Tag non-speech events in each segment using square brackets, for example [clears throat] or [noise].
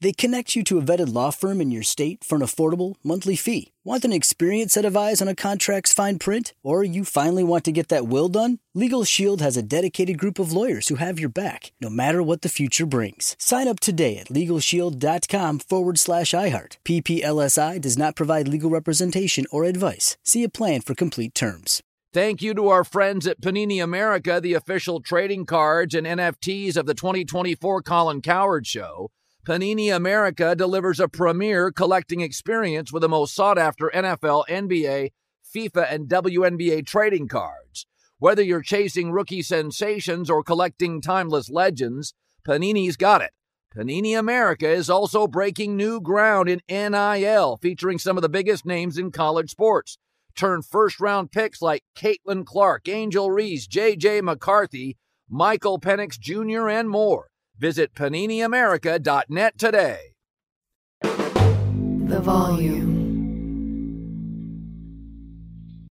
They connect you to a vetted law firm in your state for an affordable monthly fee. Want an experienced set of eyes on a contract's fine print? Or you finally want to get that will done? Legal Shield has a dedicated group of lawyers who have your back, no matter what the future brings. Sign up today at LegalShield.com forward slash iHeart. PPLSI does not provide legal representation or advice. See a plan for complete terms. Thank you to our friends at Panini America, the official trading cards and NFTs of the 2024 Colin Cowherd Show. Panini America delivers a premier collecting experience with the most sought after NFL, NBA, FIFA, and WNBA trading cards. Whether you're chasing rookie sensations or collecting timeless legends, Panini's got it. Panini America is also breaking new ground in NIL, featuring some of the biggest names in college sports. Turn first round picks like Caitlin Clark, Angel Reese, J.J. McCarthy, Michael Penix Jr., and more. Visit PaniniAmerica.net today. The volume.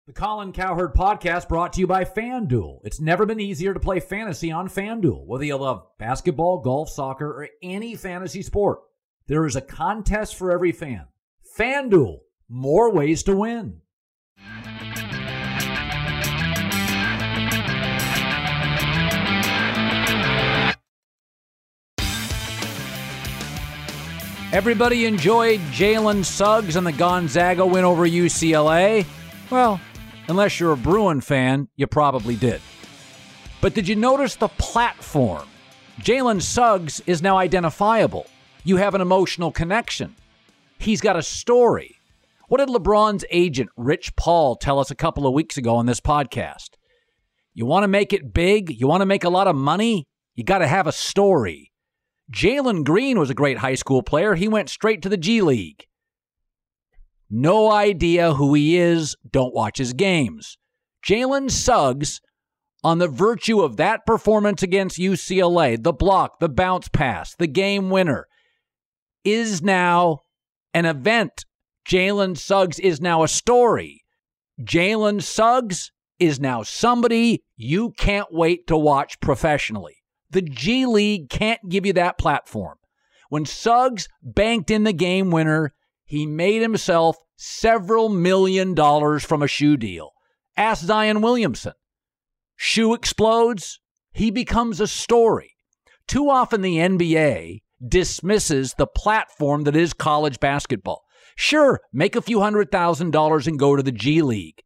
The Colin Cowherd podcast brought to you by FanDuel. It's never been easier to play fantasy on FanDuel. Whether you love basketball, golf, soccer, or any fantasy sport, there is a contest for every fan. FanDuel, more ways to win. Everybody enjoyed Jalen Suggs and the Gonzaga win over UCLA? Well, unless you're a Bruin fan, you probably did. But did you notice the platform? Jalen Suggs is now identifiable. You have an emotional connection. He's got a story. What did LeBron's agent, Rich Paul, tell us a couple of weeks ago on this podcast? You want to make it big? You want to make a lot of money? You got to have a story. Jalen Green was a great high school player. He went straight to the G League. No idea who he is. Don't watch his games. Jalen Suggs, on the virtue of that performance against UCLA, the block, the bounce pass, the game winner, is now an event. Jalen Suggs is now a story. Jalen Suggs is now somebody you can't wait to watch professionally. The G League can't give you that platform. When Suggs banked in the game winner, he made himself several million dollars from a shoe deal. Ask Zion Williamson. Shoe explodes, he becomes a story. Too often the NBA dismisses the platform that is college basketball. Sure, make a few hundred thousand dollars and go to the G League,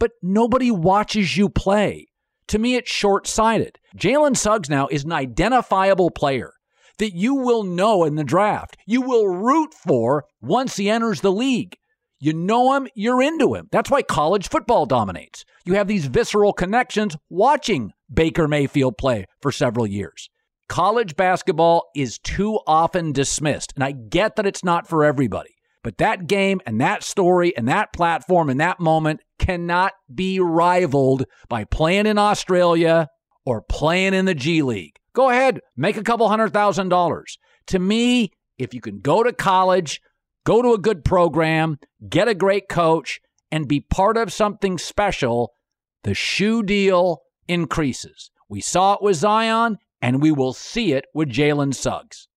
but nobody watches you play. To me, it's short sighted. Jalen Suggs now is an identifiable player that you will know in the draft. You will root for once he enters the league. You know him, you're into him. That's why college football dominates. You have these visceral connections watching Baker Mayfield play for several years. College basketball is too often dismissed, and I get that it's not for everybody. But that game and that story and that platform and that moment cannot be rivaled by playing in Australia or playing in the G League. Go ahead, make a couple hundred thousand dollars. To me, if you can go to college, go to a good program, get a great coach, and be part of something special, the shoe deal increases. We saw it with Zion, and we will see it with Jalen Suggs.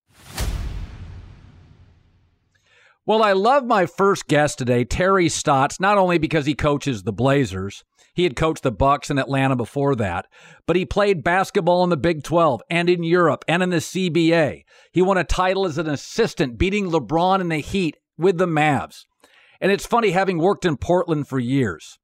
Well, I love my first guest today, Terry Stotts, not only because he coaches the Blazers, he had coached the Bucks in Atlanta before that, but he played basketball in the Big 12 and in Europe and in the CBA. He won a title as an assistant, beating LeBron in the Heat with the Mavs. And it's funny having worked in Portland for years.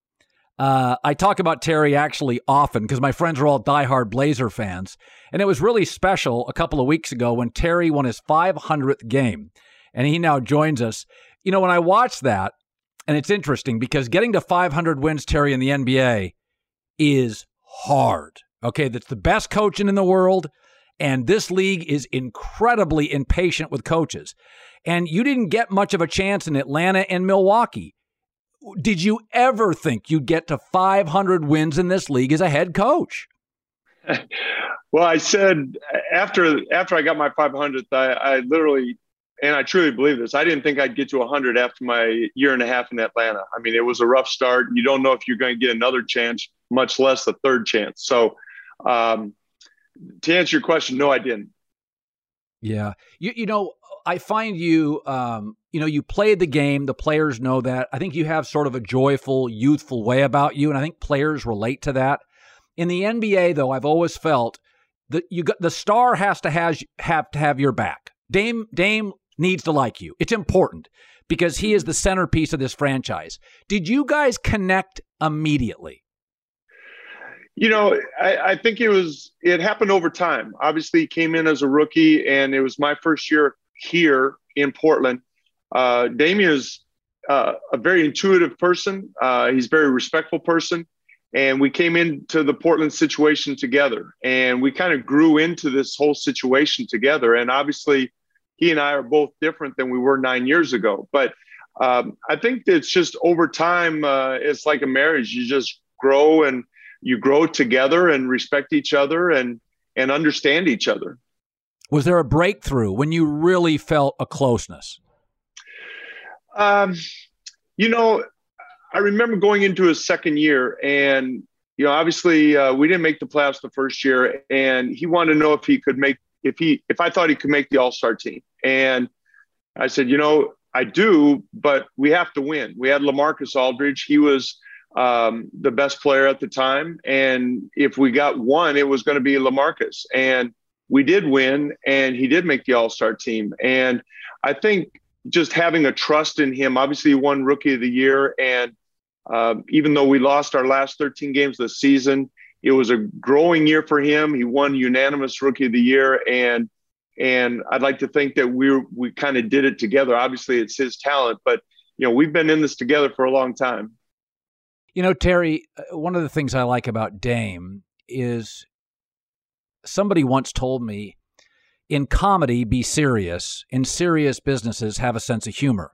Uh, I talk about Terry actually often because my friends are all diehard Blazer fans. And it was really special a couple of weeks ago when Terry won his 500th game. And he now joins us. You know, when I watch that, and it's interesting because getting to 500 wins, Terry, in the NBA is hard. Okay. That's the best coaching in the world. And this league is incredibly impatient with coaches. And you didn't get much of a chance in Atlanta and Milwaukee. Did you ever think you'd get to 500 wins in this league as a head coach? [laughs] well, I said after after I got my 500th, I, I literally and I truly believe this. I didn't think I'd get to 100 after my year and a half in Atlanta. I mean, it was a rough start. You don't know if you're going to get another chance, much less a third chance. So, um, to answer your question, no, I didn't. Yeah, you you know, I find you, um, you know, you played the game. The players know that. I think you have sort of a joyful, youthful way about you, and I think players relate to that. In the NBA, though, I've always felt that you got the star has to has have to have your back. Dame Dame needs to like you. It's important because he is the centerpiece of this franchise. Did you guys connect immediately? You know, I, I, think it was it happened over time. Obviously, he came in as a rookie, and it was my first year here in Portland. Uh, Damian is uh, a very intuitive person. Uh, he's a very respectful person, and we came into the Portland situation together, and we kind of grew into this whole situation together. And obviously, he and I are both different than we were nine years ago. But um, I think it's just over time, uh, it's like a marriage. You just grow and you grow together and respect each other and and understand each other. Was there a breakthrough when you really felt a closeness? Um, you know, I remember going into his second year, and you know, obviously uh, we didn't make the playoffs the first year, and he wanted to know if he could make if he if I thought he could make the All Star team, and I said, you know, I do, but we have to win. We had LaMarcus Aldridge; he was um, the best player at the time, and if we got one, it was going to be LaMarcus, and we did win, and he did make the All Star team, and I think just having a trust in him. Obviously, he won Rookie of the Year, and um, even though we lost our last 13 games of the season, it was a growing year for him. He won unanimous rookie of the year, and and I'd like to think that we we kind of did it together. Obviously, it's his talent, but you know we've been in this together for a long time. You know, Terry, uh, one of the things I like about Dame is somebody once told me in comedy, be serious. In serious businesses, have a sense of humor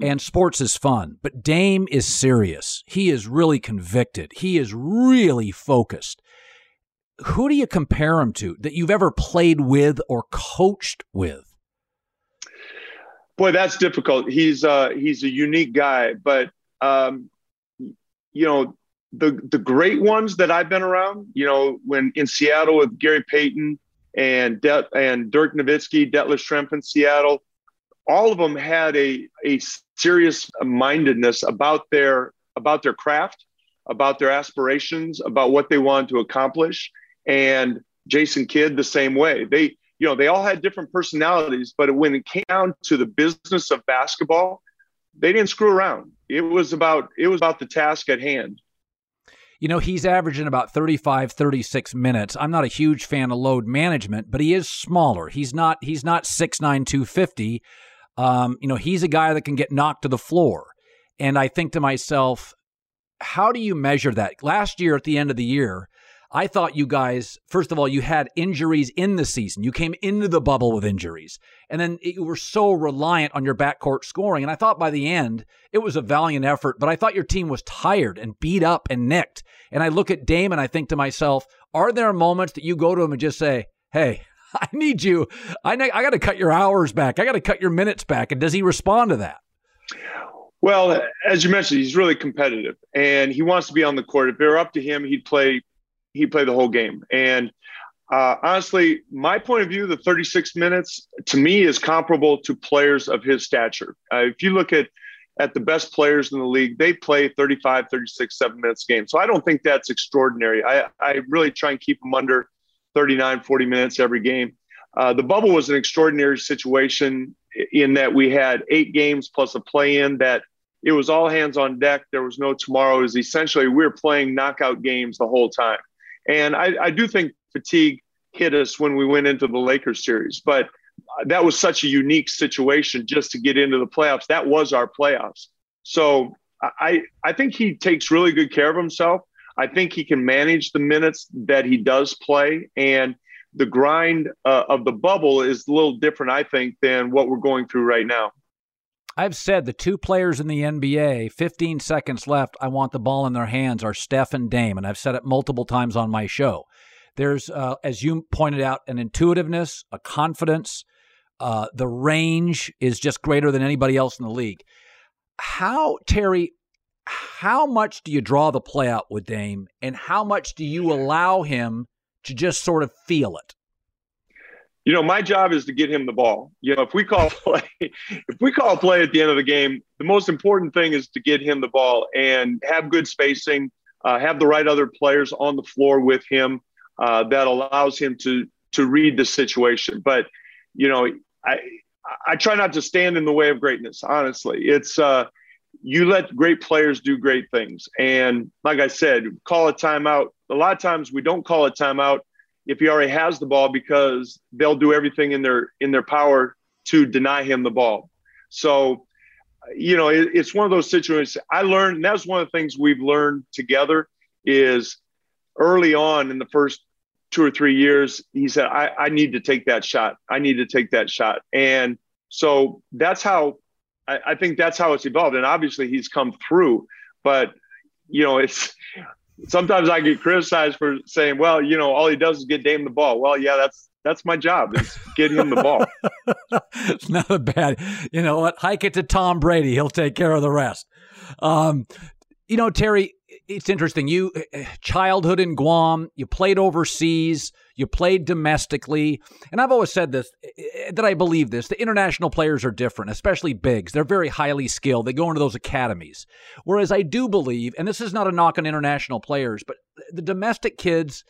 and sports is fun, but Dame is serious. He is really convicted. He is really focused. Who do you compare him to that you've ever played with or coached with? Boy, that's difficult. He's uh, he's a unique guy, but um, you know the the great ones that I've been around. You know, when in Seattle with Gary Payton and De- and Dirk Nowitzki, Detlef Schrempf in Seattle, all of them had a a serious mindedness about their about their craft, about their aspirations, about what they wanted to accomplish. And Jason Kidd the same way. They you know they all had different personalities, but when it came down to the business of basketball, they didn't screw around. It was about it was about the task at hand. You know, he's averaging about 35, 36 minutes. I'm not a huge fan of load management, but he is smaller. He's not he's not 6'9, 250 um, you know, he's a guy that can get knocked to the floor. And I think to myself, how do you measure that? Last year at the end of the year, I thought you guys, first of all, you had injuries in the season. You came into the bubble with injuries. And then you were so reliant on your backcourt scoring. And I thought by the end, it was a valiant effort, but I thought your team was tired and beat up and nicked. And I look at Dame and I think to myself, are there moments that you go to him and just say, hey, [laughs] I need you. I I got to cut your hours back. I got to cut your minutes back. And does he respond to that? Well, as you mentioned, he's really competitive and he wants to be on the court. If it were up to him, he'd play. He'd play the whole game. And uh, honestly, my point of view, the 36 minutes to me is comparable to players of his stature. Uh, if you look at at the best players in the league, they play 35, 36, seven minutes a game. So I don't think that's extraordinary. I, I really try and keep them under 39, 40 minutes every game. Uh, the bubble was an extraordinary situation in that we had eight games plus a play in that it was all hands on deck. There was no tomorrow. It was essentially we were playing knockout games the whole time. And I, I do think fatigue hit us when we went into the Lakers series, but that was such a unique situation just to get into the playoffs. That was our playoffs. So I, I think he takes really good care of himself. I think he can manage the minutes that he does play. And the grind uh, of the bubble is a little different, I think, than what we're going through right now. I've said the two players in the NBA, 15 seconds left, I want the ball in their hands, are Steph and Dame. And I've said it multiple times on my show. There's, uh, as you pointed out, an intuitiveness, a confidence. Uh, the range is just greater than anybody else in the league. How, Terry, how much do you draw the play out with Dame, and how much do you allow him to just sort of feel it? You know, my job is to get him the ball. You know, if we call [laughs] play, if we call play at the end of the game, the most important thing is to get him the ball and have good spacing, uh, have the right other players on the floor with him uh, that allows him to to read the situation. But you know, I I try not to stand in the way of greatness. Honestly, it's uh, you let great players do great things. And like I said, call a timeout. A lot of times we don't call a timeout if he already has the ball because they'll do everything in their in their power to deny him the ball. So, you know, it, it's one of those situations. I learned, and that's one of the things we've learned together is early on in the first two or three years, he said, I, I need to take that shot. I need to take that shot. And so that's how I, I think that's how it's evolved. And obviously he's come through, but you know, it's sometimes I get criticized for saying, well, you know, all he does is get Dame the ball. Well, yeah, that's that's my job is get him the ball. [laughs] it's not a bad, you know what? Hike it to Tom Brady. He'll take care of the rest. Um, you know, Terry, it's interesting. You childhood in Guam, you played overseas, you played domestically, and I've always said this eh, eh, that I believe this. The international players are different, especially bigs. They're very highly skilled. They go into those academies. Whereas I do believe, and this is not a knock on international players, but the domestic kids,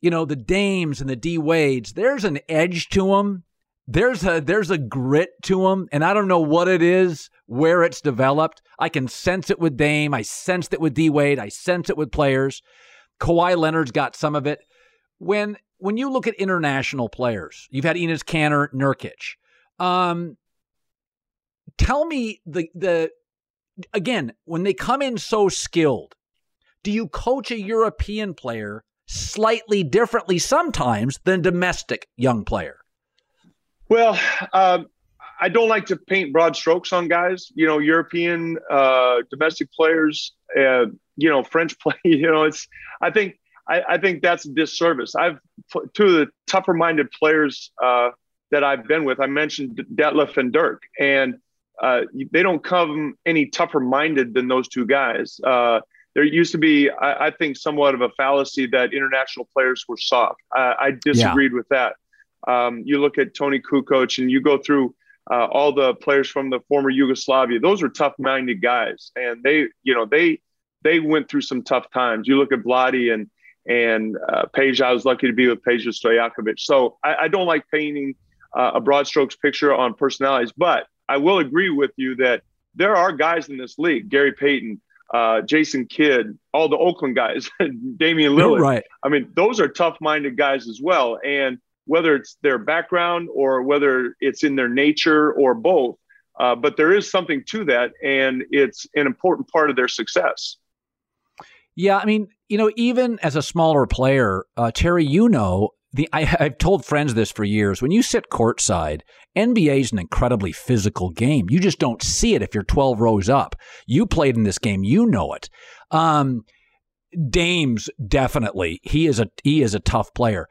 you know, the Dames and the D Wades, there's an edge to them there's a there's a grit to them, and I don't know what it is, where it's developed. I can sense it with Dame. I sensed it with D Wade. I sense it with players. Kawhi Leonard's got some of it. When when you look at international players, you've had Enes Kanter, Nurkic. Um, tell me the the again when they come in so skilled, do you coach a European player slightly differently sometimes than domestic young player? Well, um, I don't like to paint broad strokes on guys. You know, European, uh, domestic players, uh, you know, French play. [laughs] You know, it's. I think I, I think that's a disservice. I've two of the tougher-minded players uh, that I've been with. I mentioned Detlef and Dirk, and uh, they don't come any tougher-minded than those two guys. Uh, there used to be, I, I, think, somewhat of a fallacy that international players were soft. I, I disagreed yeah. with that. Um, you look at Toni Kukoc and you go through uh, all the players from the former Yugoslavia. Those are tough-minded guys, and they, you know, they they went through some tough times. You look at Vlade and and uh, Peja. I was lucky to be with Peja Stojakovic. So I, I don't like painting uh, a broad strokes picture on personalities, but I will agree with you that there are guys in this league, Gary Payton, uh, Jason Kidd, all the Oakland guys, [laughs] Damian Lillard. Right. I mean, those are tough-minded guys as well, and whether it's their background or whether it's in their nature or both. Uh, but there is something to that, and it's an important part of their success. Yeah, I mean, you know, even as a smaller player, uh, Terry, you know, the I, [laughs] have told friends this for years. When you sit courtside, NBA is an incredibly physical game. You just don't see it if you're 12 rows up. You played in this game, you know it. Um, Dames definitely. He is a he is a tough player.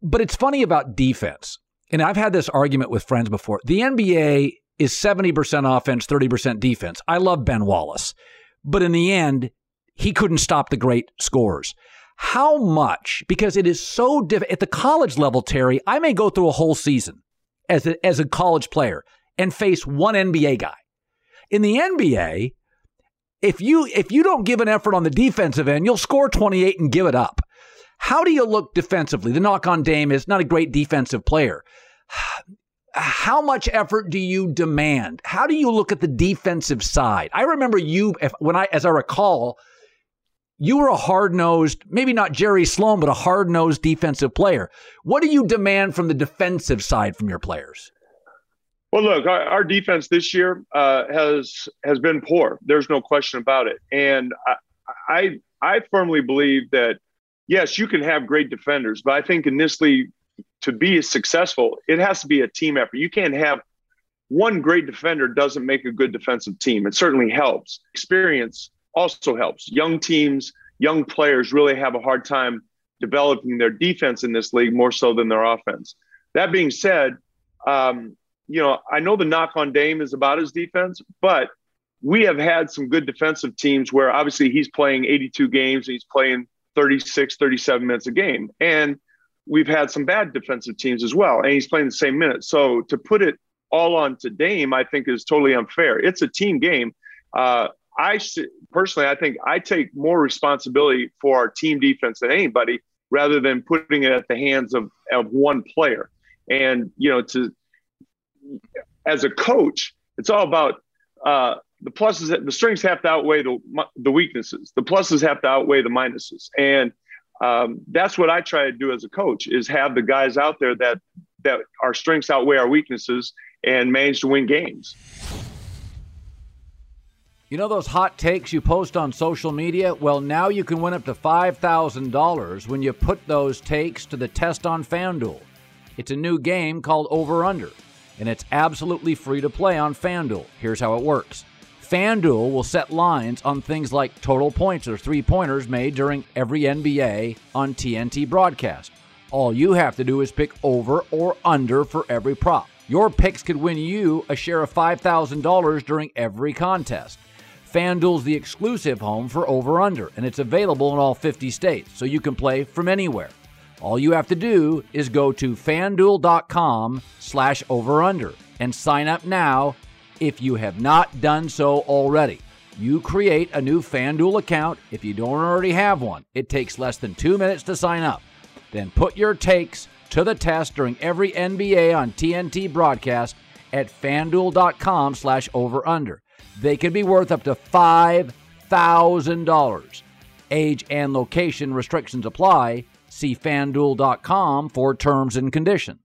But it's funny about defense. And I've had this argument with friends before. The NBA is 70% offense, 30% defense. I love Ben Wallace. But in the end, he couldn't stop the great scores. How much? Because it is so difficult. At the college level, Terry, I may go through a whole season as a, as a college player and face one NBA guy. In the NBA, if you if you don't give an effort on the defensive end, you'll score 28 and give it up. How do you look defensively? The knock on Dame is not a great defensive player. [sighs] how much effort do you demand? How do you look at the defensive side? I remember you, if, when I, as I recall, you were a hard nosed, maybe not Jerry Sloan, but a hard nosed defensive player. What do you demand from the defensive side from your players? Well, look, our, our defense this year uh, has has been poor. There's no question about it, and I, I I firmly believe that yes, you can have great defenders, but I think in this league, to be successful, it has to be a team effort. You can't have one great defender doesn't make a good defensive team. It certainly helps. Experience also helps. Young teams, young players really have a hard time developing their defense in this league more so than their offense. That being said, um, you know, I know the knock on Dame is about his defense, but we have had some good defensive teams where obviously he's playing 82 games and he's playing 36, 37 minutes a game. And we've had some bad defensive teams as well, and he's playing the same minutes. So to put it all on to Dame, I think is totally unfair. It's a team game. Uh, I personally, I think I take more responsibility for our team defense than anybody, rather than putting it at the hands of, of one player. And you know, to as a coach, it's all about uh, the pluses. The strengths have to outweigh the the weaknesses. The pluses have to outweigh the minuses, and um, that's what I try to do as a coach: is have the guys out there that that our strengths outweigh our weaknesses and manage to win games. You know those hot takes you post on social media? Well, now you can win up to $5,000 when you put those takes to the test on FanDuel. It's a new game called Over Under, and it's absolutely free to play on FanDuel. Here's how it works FanDuel will set lines on things like total points or three pointers made during every NBA on TNT broadcast. All you have to do is pick over or under for every prop. Your picks could win you a share of $5,000 during every contest. FanDuel's the exclusive home for Over Under, and it's available in all 50 states, so you can play from anywhere. All you have to do is go to fanduel.com slash over under and sign up now if you have not done so already. You create a new FanDuel account if you don't already have one. It takes less than two minutes to sign up. Then put your takes to the test during every NBA on TNT broadcast at fanduel.com slash over under. They could be worth up to $5,000. Age and location restrictions apply. See fanduel.com for terms and conditions.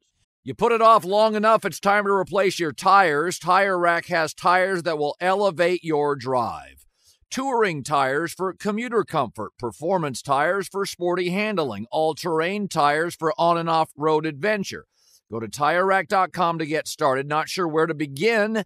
You put it off long enough, it's time to replace your tires. Tire Rack has tires that will elevate your drive. Touring tires for commuter comfort, performance tires for sporty handling, all terrain tires for on and off road adventure. Go to tirerack.com to get started. Not sure where to begin?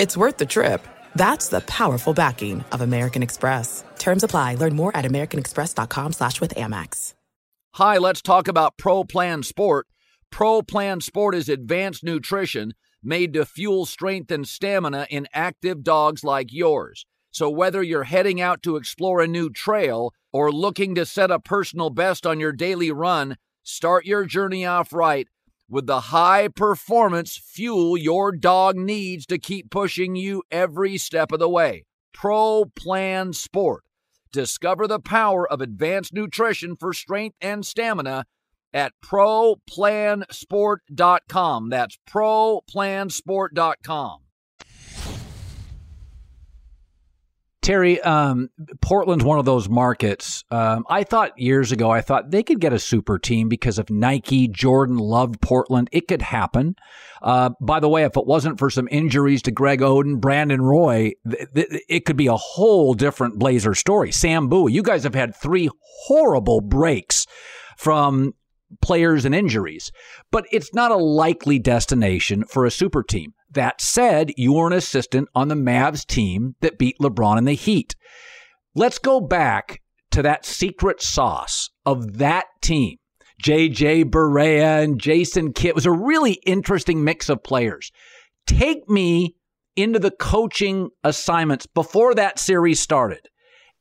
it's worth the trip. That's the powerful backing of American Express. Terms apply. Learn more at americanexpress.com slash with Amex. Hi, let's talk about Pro Plan Sport. Pro Plan Sport is advanced nutrition made to fuel strength and stamina in active dogs like yours. So, whether you're heading out to explore a new trail or looking to set a personal best on your daily run, start your journey off right with the high performance fuel your dog needs to keep pushing you every step of the way. Pro Plan Sport. Discover the power of advanced nutrition for strength and stamina at ProPlansport.com. That's ProPlansport.com. Terry, um, Portland's one of those markets. Um, I thought years ago, I thought they could get a super team because of Nike. Jordan loved Portland. It could happen. Uh, by the way, if it wasn't for some injuries to Greg Oden, Brandon Roy, th- th- it could be a whole different Blazer story. Sam Bowie, you guys have had three horrible breaks from players and injuries, but it's not a likely destination for a super team. That said, you were an assistant on the Mavs team that beat LeBron in the Heat. Let's go back to that secret sauce of that team. JJ Barea and Jason Kidd it was a really interesting mix of players. Take me into the coaching assignments before that series started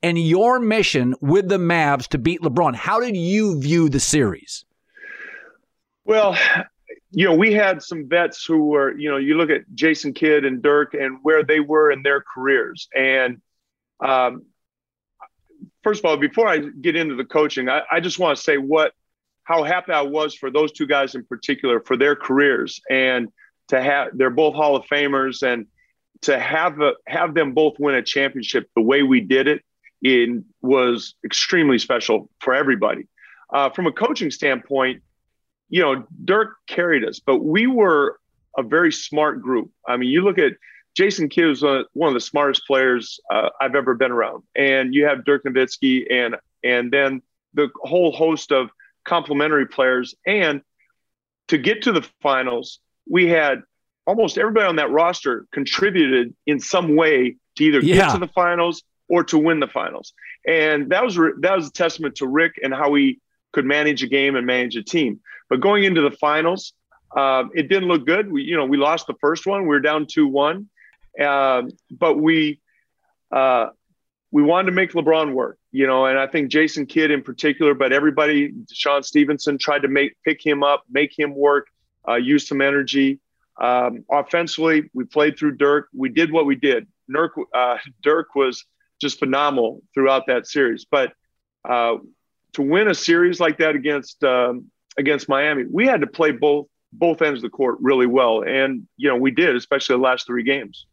and your mission with the Mavs to beat LeBron. How did you view the series? Well, you know, we had some vets who were, you know, you look at Jason Kidd and Dirk and where they were in their careers. And um, first of all, before I get into the coaching, I, I just want to say what, how happy I was for those two guys in particular for their careers and to have, they're both Hall of Famers and to have a, have them both win a championship the way we did it, it was extremely special for everybody. Uh, from a coaching standpoint, you know, Dirk carried us, but we were a very smart group. I mean, you look at Jason Kidd was one of the smartest players uh, I've ever been around, and you have Dirk Nowitzki, and and then the whole host of complementary players. And to get to the finals, we had almost everybody on that roster contributed in some way to either yeah. get to the finals or to win the finals. And that was that was a testament to Rick and how he could manage a game and manage a team. But going into the finals, uh, it didn't look good. We, you know, we lost the first one. We were down two one, uh, but we uh, we wanted to make LeBron work. You know, and I think Jason Kidd in particular, but everybody, Sean Stevenson tried to make pick him up, make him work, uh, use some energy. Um, offensively, we played through Dirk. We did what we did. Dirk, uh, Dirk was just phenomenal throughout that series. But uh, to win a series like that against um, against Miami, we had to play both both ends of the court really well, and you know we did, especially the last three games.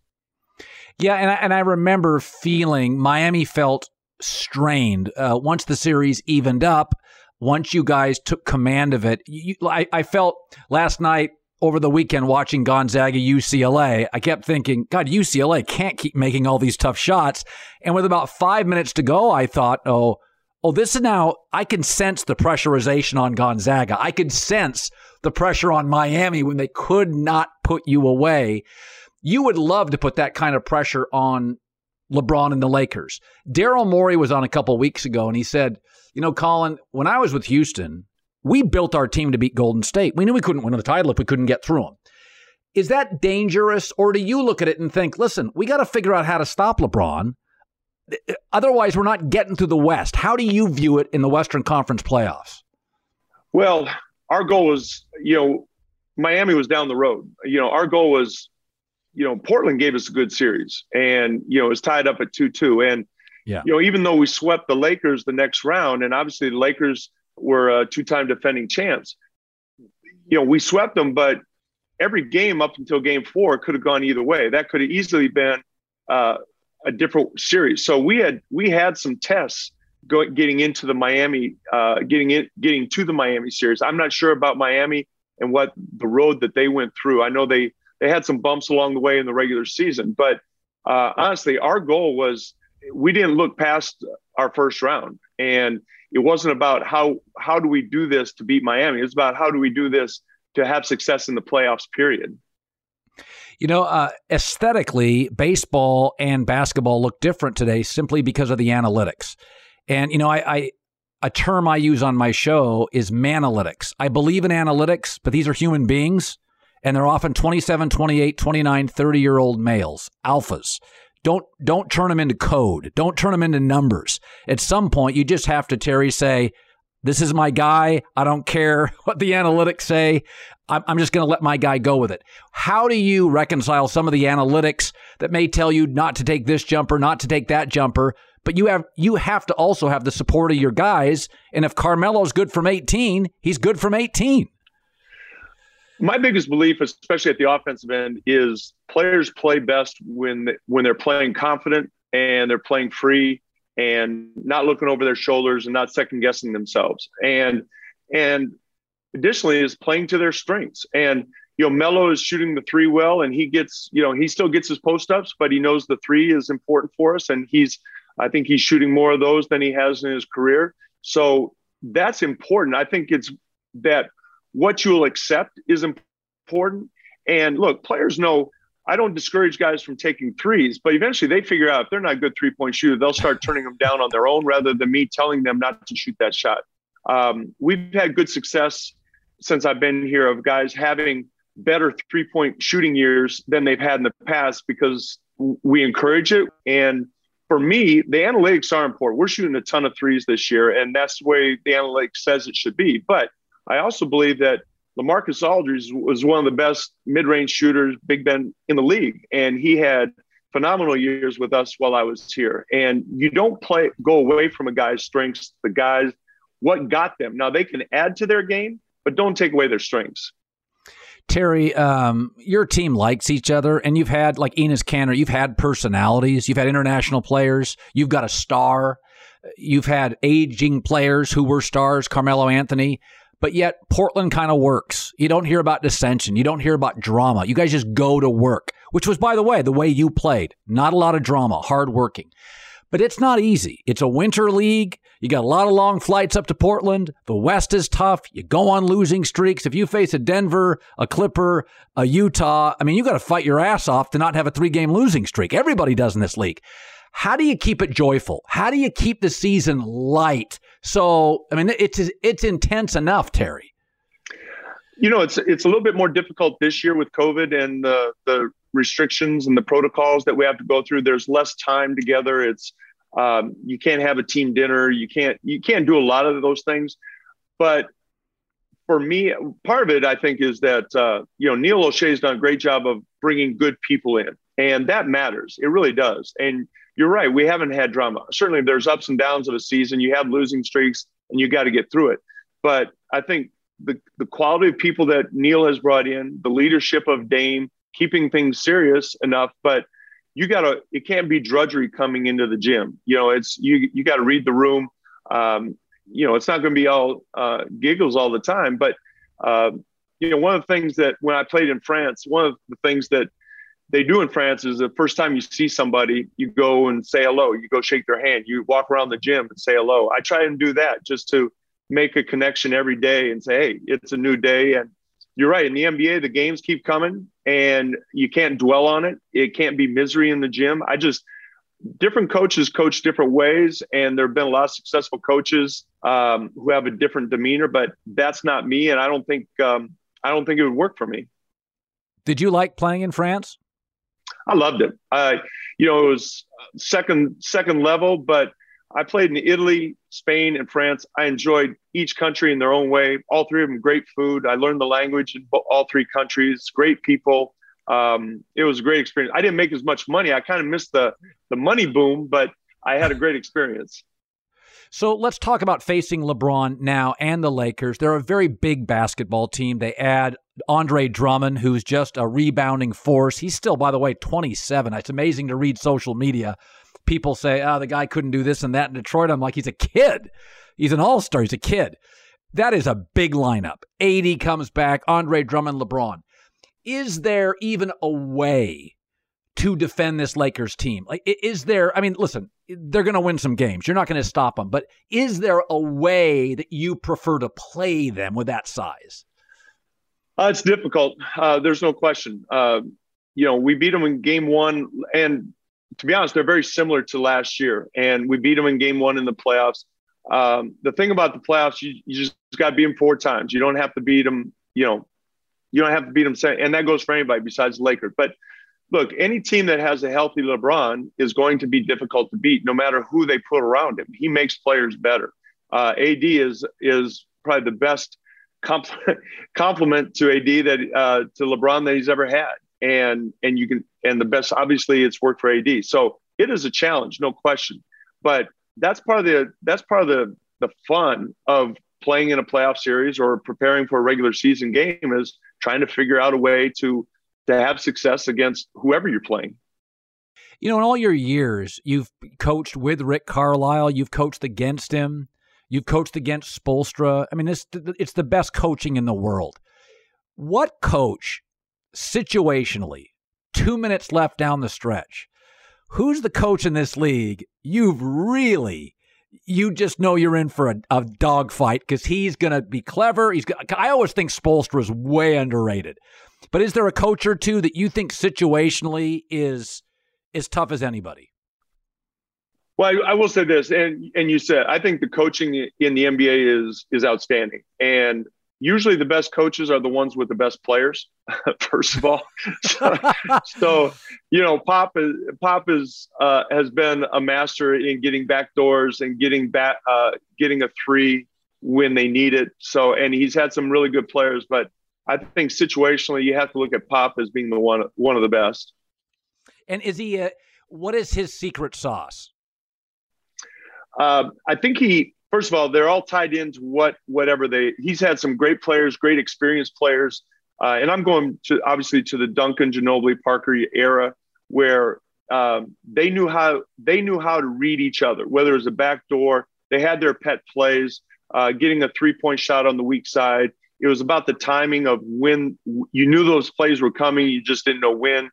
Yeah, and I, and I remember feeling Miami felt strained uh, once the series evened up. Once you guys took command of it, you, I, I felt last night over the weekend watching Gonzaga UCLA, I kept thinking, God, UCLA can't keep making all these tough shots. And with about five minutes to go, I thought, oh, oh, this is now, I can sense the pressurization on Gonzaga. I can sense the pressure on Miami when they could not put you away. You would love to put that kind of pressure on LeBron and the Lakers. Daryl Morey was on a couple weeks ago and he said, you know, Colin, when I was with Houston, we built our team to beat Golden State. We knew we couldn't win the title if we couldn't get through them. Is that dangerous? Or do you look at it and think, listen, we got to figure out how to stop LeBron? Otherwise, we're not getting to the West. How do you view it in the Western Conference playoffs? Well, our goal was, you know, Miami was down the road. You know, our goal was, you know, Portland gave us a good series and, you know, it was tied up at 2 2. And, yeah. you know, even though we swept the Lakers the next round, and obviously the Lakers were a two time defending champs, you know, we swept them, but every game up until game four could have gone either way. That could have easily been, uh, a different series. So we had we had some tests going getting into the Miami, uh, getting in, getting to the Miami series. I'm not sure about Miami and what the road that they went through. I know they they had some bumps along the way in the regular season, but uh, honestly, our goal was we didn't look past our first round, and it wasn't about how how do we do this to beat Miami. It's about how do we do this to have success in the playoffs. Period. You know, uh, aesthetically, baseball and basketball look different today simply because of the analytics. And, you know, I, I a term I use on my show is manalytics. I believe in analytics, but these are human beings. and they're often 27, 28, 29, 30 year old males, alphas. Don't don't turn them into code. Don't turn them into numbers. At some point, you just have to Terry say, "This is my guy. I don't care [laughs] what the analytics say. I'm, just going to let my guy go with it." How do you reconcile some of the analytics that may tell you not to take this jumper, not to take that jumper, but you have you have to also have the support of your guys. And if Carmelo's good from 18, he's good from 18 my biggest belief, especially at the offensive end, is players play best when when they're playing confident and they're playing free and not looking over their shoulders and not second guessing themselves. And and additionally is playing to their strengths. And you know, Melo is shooting the three well, and he gets you know he still gets his post ups, but he knows the three is important for us, and he's I think he's shooting more of those than he has in his career. So that's important. I think it's that what you'll accept is important. And look, players know I don't discourage guys from taking threes, but eventually they figure out if they're not a good three point shooter, they'll start turning them down on their own rather than me telling them not to shoot that shot. Um, we've had good success since I've been here of guys having better three point shooting years than they've had in the past because we encourage it. And for me, the analytics are important. We're shooting a ton of threes this year, and that's the way the analytics says it should be. But I also believe that LaMarcus Aldridge was one of the best mid-range shooters, Big Ben in the league, and he had phenomenal years with us while I was here. And you don't play go away from a guy's strengths, the guys what got them. Now they can add to their game, but don't take away their strengths. Terry, um, your team likes each other, and you've had like Enes Kanter. You've had personalities. You've had international players. You've got a star. You've had aging players who were stars, Carmelo Anthony but yet Portland kind of works. You don't hear about dissension. You don't hear about drama. You guys just go to work, which was, by the way, the way you played. Not a lot of drama, hardworking. But it's not easy. It's a winter league. You got a lot of long flights up to Portland. The West is tough. You go on losing streaks. If you face a Denver, a Clipper, a Utah, I mean, you got to fight your ass off to not have a three game losing streak. Everybody does in this league. How do you keep it joyful? How do you keep the season light? So, I mean, it's it's intense enough, Terry. You know, it's it's a little bit more difficult this year with COVID and the the restrictions and the protocols that we have to go through. There's less time together. It's um, you can't have a team dinner. You can't you can't do a lot of those things. But for me, part of it I think is that uh, you know Neil Olshey's done a great job of bringing good people in, and that matters. It really does. And you're right. We haven't had drama. Certainly, there's ups and downs of a season. You have losing streaks, and you got to get through it. But I think the the quality of people that Neil has brought in, the leadership of Dame, keeping things serious enough, but you got to. It can't be drudgery coming into the gym. You know, it's you. You got to read the room. Um, you know, it's not going to be all uh, giggles all the time, but uh, you know, one of the things that when I played in France, one of the things that they do in France is the first time you see somebody, you go and say hello. You go shake their hand. You walk around the gym and say hello. I try and do that just to make a connection every day and say, hey, it's a new day. And you're right. In the NBA, the games keep coming and you can't dwell on it. It can't be misery in the gym. I just, different coaches coach different ways. And there have been a lot of successful coaches um, who have a different demeanor, but that's not me. And I don't think, um, I don't think it would work for me. Did you like playing in France? I loved it. I, you know, it was second second level, but I played in Italy, Spain, and France. I enjoyed each country in their own way. All three of them great food. I learned the language in all three countries. Great people. Um, it was a great experience. I didn't make as much money. I kind of missed the the money boom, but I had a great experience. So let's talk about facing LeBron now and the Lakers. They're a very big basketball team. They add Andre Drummond, who's just a rebounding force. He's still, by the way, 27. It's amazing to read social media. People say, oh, the guy couldn't do this and that in Detroit. I'm like, he's a kid. He's an all star. He's a kid. That is a big lineup. AD comes back, Andre Drummond, LeBron. Is there even a way to defend this Lakers team? Like, is there, I mean, listen, they're going to win some games. You're not going to stop them. But is there a way that you prefer to play them with that size? Uh, it's difficult. Uh, there's no question. Uh, you know, we beat them in game one. And to be honest, they're very similar to last year. And we beat them in game one in the playoffs. Um, the thing about the playoffs, you, you just got to beat them four times. You don't have to beat them, you know, You don't have to beat them, and that goes for anybody besides the Lakers. But look, any team that has a healthy LeBron is going to be difficult to beat, no matter who they put around him. He makes players better. Uh, AD is is probably the best [laughs] compliment to AD that uh, to LeBron that he's ever had, and and you can and the best obviously it's worked for AD. So it is a challenge, no question. But that's part of the that's part of the the fun of playing in a playoff series or preparing for a regular season game is trying to figure out a way to to have success against whoever you're playing. You know, in all your years, you've coached with Rick Carlisle, you've coached against him, you've coached against Spoelstra. I mean, it's it's the best coaching in the world. What coach situationally, 2 minutes left down the stretch, who's the coach in this league you've really you just know you're in for a, a dogfight because he's going to be clever. He's. I always think Spoelstra is way underrated, but is there a coach or two that you think situationally is as tough as anybody? Well, I, I, will say this, and and you said I think the coaching in the NBA is is outstanding, and usually the best coaches are the ones with the best players [laughs] first of all. [laughs] So, so, you know pop is pop is uh, has been a master in getting back doors and getting back uh, getting a three when they need it. So and he's had some really good players but i think situationally you have to look at pop as being the one one of the best and is he a, what is his secret sauce uh, i think he first of all, they're all tied into what whatever they. He's had some great players, great experienced players, uh, and I'm going to obviously to the Duncan Ginobili Parker era where um, they knew how they knew how to read each other. Whether it was a back door, they had their pet plays, uh, getting a three point shot on the weak side. It was about the timing of when you knew those plays were coming. You just didn't know when.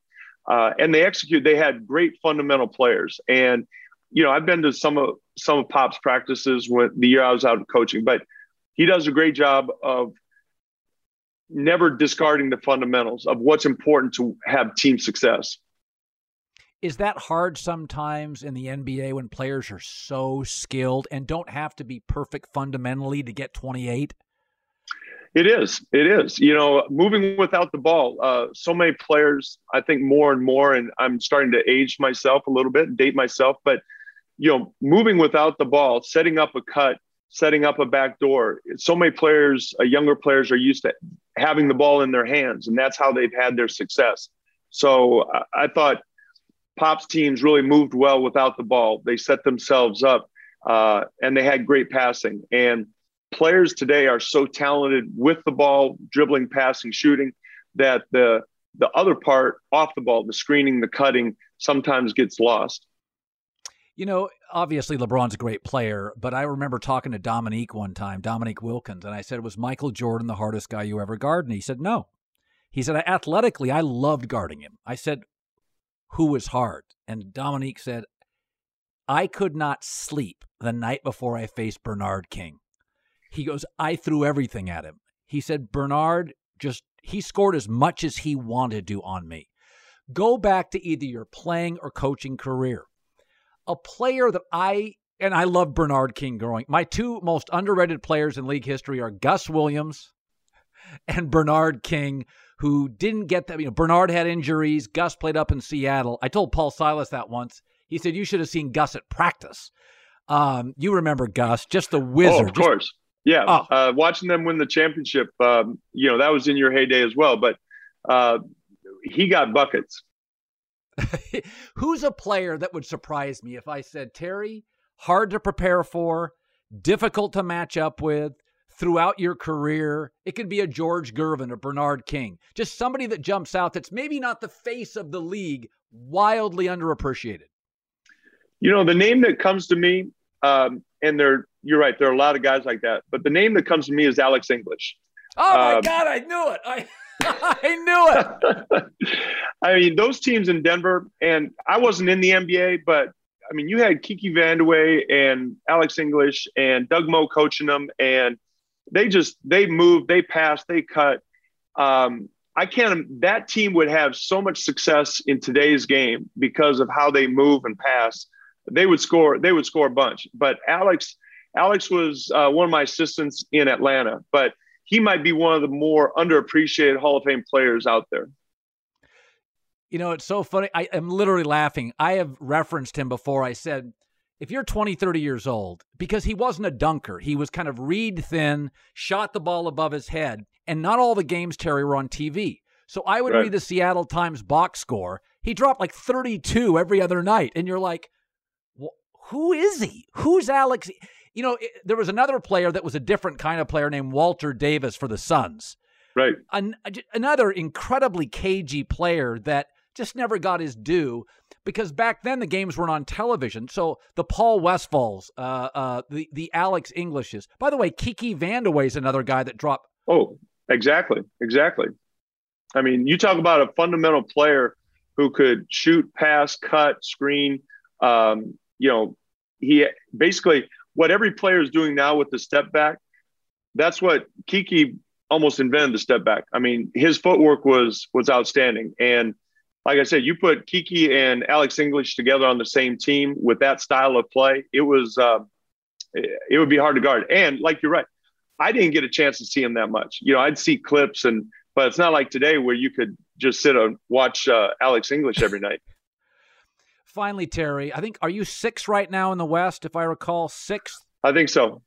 Uh, and they executed. They had great fundamental players, and you know, I've been to some of some of Pop's practices when the year I was out coaching, but he does a great job of never discarding the fundamentals of what's important to have team success. Is that hard sometimes in the NBA when players are so skilled and don't have to be perfect fundamentally to get 28? It is. It is. You know, moving without the ball. Uh, so many players, I think more and more, and I'm starting to age myself a little bit, date myself, but you know, moving without the ball, setting up a cut, setting up a back door. So many players, uh, younger players, are used to having the ball in their hands, and that's how they've had their success. So uh, I thought Pop's teams really moved well without the ball. They set themselves up, uh, and they had great passing. And players today are so talented with the ball, dribbling, passing, shooting, that the the other part off the ball, the screening, the cutting, sometimes gets lost. You know, obviously LeBron's a great player, but I remember talking to Dominique one time, Dominique Wilkins, and I said, Was Michael Jordan the hardest guy you ever guarded? And he said, No. He said, Athletically, I loved guarding him. I said, Who was hard? And Dominique said, I could not sleep the night before I faced Bernard King. He goes, I threw everything at him. He said, Bernard just, he scored as much as he wanted to on me. Go back to either your playing or coaching career a player that I and I love Bernard King growing. My two most underrated players in league history are Gus Williams and Bernard King, who didn't get that. You know, Bernard had injuries. Gus played up in Seattle. I told Paul Silas that once. He said you should have seen Gus at practice. Um, you remember Gus, just the wizard. Oh, of course. Yeah. Oh. Uh, watching them win the championship, um, you know, that was in your heyday as well. But uh, he got buckets. [laughs] Who's a player that would surprise me if I said, Terry, hard to prepare for, difficult to match up with throughout your career? It could be a George Gervin or Bernard King, just somebody that jumps out that's maybe not the face of the league, wildly underappreciated. You know, the name that comes to me, um, and there, you're right, there are a lot of guys like that, but the name that comes to me is Alex English. Oh my um, God, I knew it. I [laughs] I knew it. [laughs] I mean, those teams in Denver, and I wasn't in the NBA, but I mean, you had Kiki Vandeweghe and Alex English and Doug Moe coaching them, and they just they moved, they passed, they cut. Um, I can't. That team would have so much success in today's game because of how they move and pass. They would score. They would score a bunch. But Alex, Alex was uh, one of my assistants in Atlanta. But he might be one of the more underappreciated Hall of Fame players out there. You know, it's so funny. I am literally laughing. I have referenced him before. I said, if you're 20, 30 years old, because he wasn't a dunker, he was kind of reed thin, shot the ball above his head, and not all the games, Terry, were on TV. So I would right. read the Seattle Times box score. He dropped like 32 every other night. And you're like, well, who is he? Who's Alex? You know, it, there was another player that was a different kind of player named Walter Davis for the Suns. Right. An, another incredibly cagey player that just never got his due because back then the games weren't on television. So the Paul Westphals, uh, uh, the the Alex Englishes. By the way, Kiki Vandeweghe is another guy that dropped. Oh, exactly, exactly. I mean, you talk about a fundamental player who could shoot, pass, cut, screen. Um, you know, he basically what every player is doing now with the step back. That's what Kiki almost invented the step back. I mean, his footwork was was outstanding, and like I said, you put Kiki and Alex English together on the same team with that style of play, it was uh, it would be hard to guard. And like you're right, I didn't get a chance to see him that much. You know, I'd see clips, and but it's not like today where you could just sit and watch uh, Alex English every night. Finally, Terry, I think are you six right now in the West, if I recall, sixth. I think so.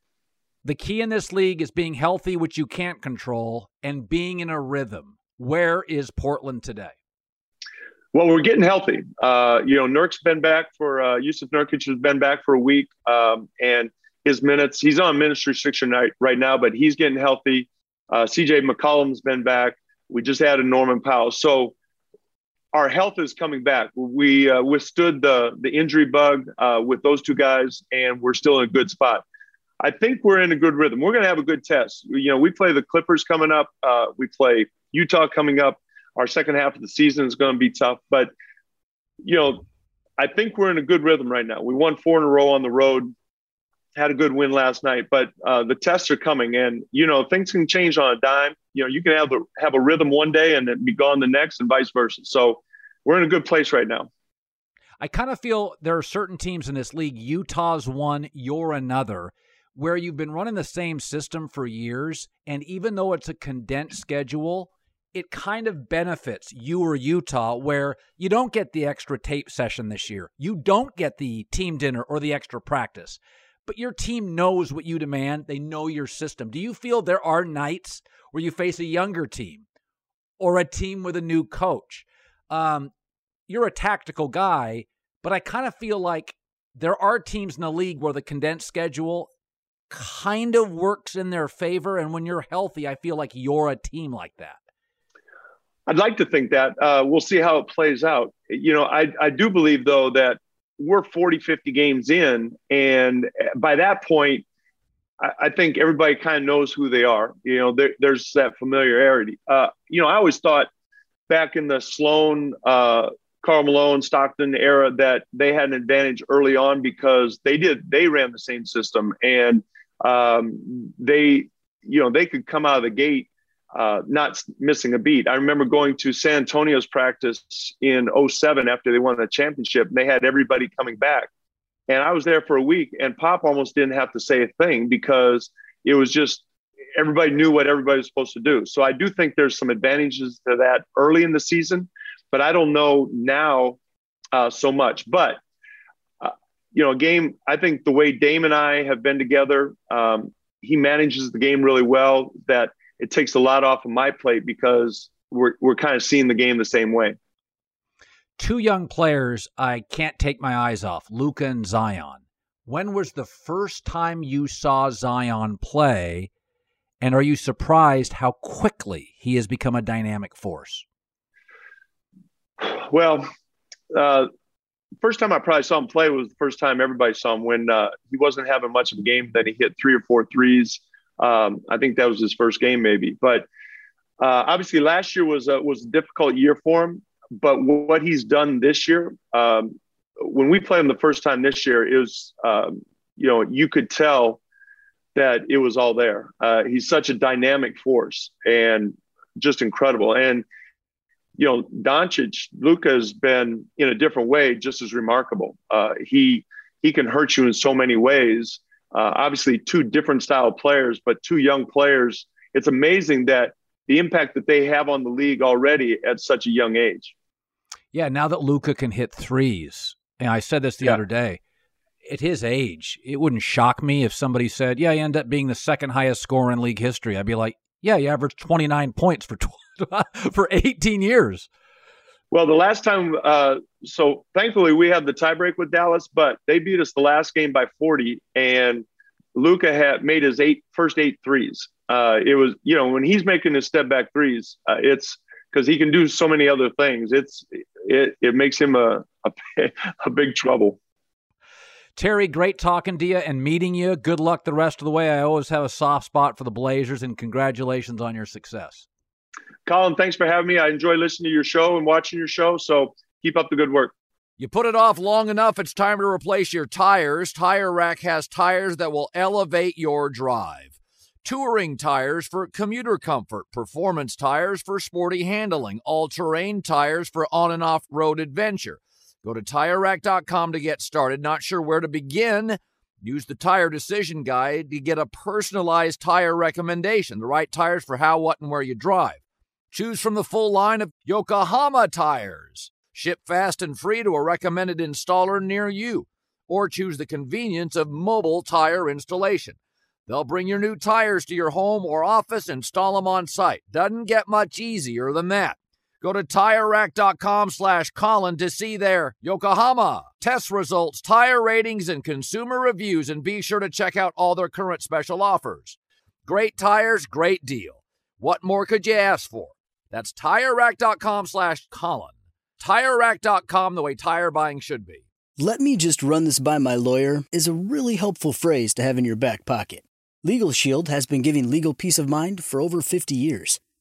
The key in this league is being healthy, which you can't control, and being in a rhythm. Where is Portland today? Well, we're getting healthy. Uh, you know, Nurk's been back for uh, Jusuf Nurkic has been back for a week, um, and his minutes. He's on minutes restriction right, right now, but he's getting healthy. Uh, CJ McCollum's been back. We just had a Norman Powell, so our health is coming back. We uh, withstood the the injury bug uh, with those two guys, and we're still in a good spot. I think we're in a good rhythm. We're going to have a good test. You know, we play the Clippers coming up. Uh, we play Utah coming up our second half of the season is going to be tough, but you know, I think we're in a good rhythm right now. We won four in a row on the road, had a good win last night, but uh, the tests are coming, and you know things can change on a dime. You know, you can have a have a rhythm one day and then be gone the next, and vice versa. So we're in a good place right now. I kind of feel there are certain teams in this league. Utah's one, you're another, where you've been running the same system for years, and even though it's a condensed schedule, it kind of benefits you or Utah where you don't get the extra tape session this year. You don't get the team dinner or the extra practice. But your team knows what you demand. They know your system. Do you feel there are nights where you face a younger team or a team with a new coach? Um, you're a tactical guy, but I kind of feel like there are teams in the league where the condensed schedule kind of works in their favor. And when you're healthy, I feel like you're a team like that. I'd like to think that. Uh, we'll see how it plays out. You know, I, I do believe, though, that we're 40, 50 games in. And by that point, I, I think everybody kind of knows who they are. You know, there, there's that familiarity. Uh, you know, I always thought back in the Sloan, uh, Karl Malone, Stockton era that they had an advantage early on because they did, they ran the same system. And um, they, you know, they could come out of the gate uh, not missing a beat. I remember going to San Antonio's practice in 07 after they won the championship, and they had everybody coming back. And I was there for a week, and Pop almost didn't have to say a thing because it was just everybody knew what everybody was supposed to do. So I do think there's some advantages to that early in the season, but I don't know now uh, so much. But uh, you know, game. I think the way Dame and I have been together, um, he manages the game really well. That it takes a lot off of my plate because we're we're kind of seeing the game the same way. Two young players I can't take my eyes off, Luka and Zion. When was the first time you saw Zion play? And are you surprised how quickly he has become a dynamic force? Well, uh, first time I probably saw him play was the first time everybody saw him when uh, he wasn't having much of a game. Then he hit three or four threes. Um, I think that was his first game, maybe. But uh, obviously, last year was a, was a difficult year for him. But what he's done this year, um, when we played him the first time this year, it was um, you know you could tell that it was all there. Uh, he's such a dynamic force and just incredible. And you know, Doncic, Luka has been in a different way, just as remarkable. Uh, he he can hurt you in so many ways uh, obviously two different style players, but two young players it's amazing that the impact that they have on the league already at such a young age. Yeah, now that Luka can hit threes, and I said this the yeah. other day, at his age, it wouldn't shock me if somebody said, "Yeah, he ended up being the second highest scorer in league history." I'd be like, "Yeah, he averaged 29 points for [laughs] for 18 years." Well, the last time, uh, so thankfully we had the tiebreak with Dallas, but they beat us the last game by 40, and Luka had made his eight first eight threes. Uh, it was, you know, when he's making his step back threes, uh, it's because he can do so many other things. It's it it makes him a a, [laughs] a big trouble. Terry, great talking to you and meeting you. Good luck the rest of the way. I always have a soft spot for the Blazers, and congratulations on your success. Colin, thanks for having me. I enjoy listening to your show and watching your show. So keep up the good work. You put it off long enough, it's time to replace your tires. Tire Rack has tires that will elevate your drive. Touring tires for commuter comfort, performance tires for sporty handling, all terrain tires for on and off road adventure. Go to TireRack.com to get started. Not sure where to begin? Use the Tire Decision Guide to get a personalized tire recommendation, the right tires for how, what, and where you drive. Choose from the full line of Yokohama tires. Ship fast and free to a recommended installer near you. Or choose the convenience of mobile tire installation. They'll bring your new tires to your home or office, install them on site. Doesn't get much easier than that. Go to TireRack.com slash Colin to see their Yokohama test results, tire ratings, and consumer reviews, and be sure to check out all their current special offers. Great tires, great deal. What more could you ask for? That's TireRack.com slash Colin. TireRack.com, the way tire buying should be. Let me just run this by my lawyer is a really helpful phrase to have in your back pocket. Legal Shield has been giving legal peace of mind for over 50 years.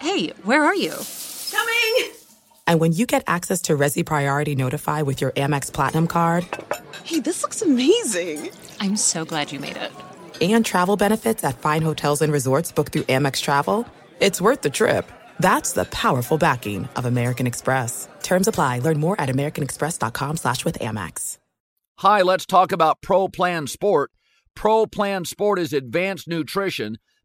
Hey, where are you? Coming! And when you get access to Resy Priority Notify with your Amex Platinum card. Hey, this looks amazing! I'm so glad you made it. And travel benefits at fine hotels and resorts booked through Amex Travel. It's worth the trip. That's the powerful backing of American Express. Terms apply. Learn more at americanexpress.com slash with Amex. Hi, let's talk about Pro Plan Sport. Pro Plan Sport is advanced nutrition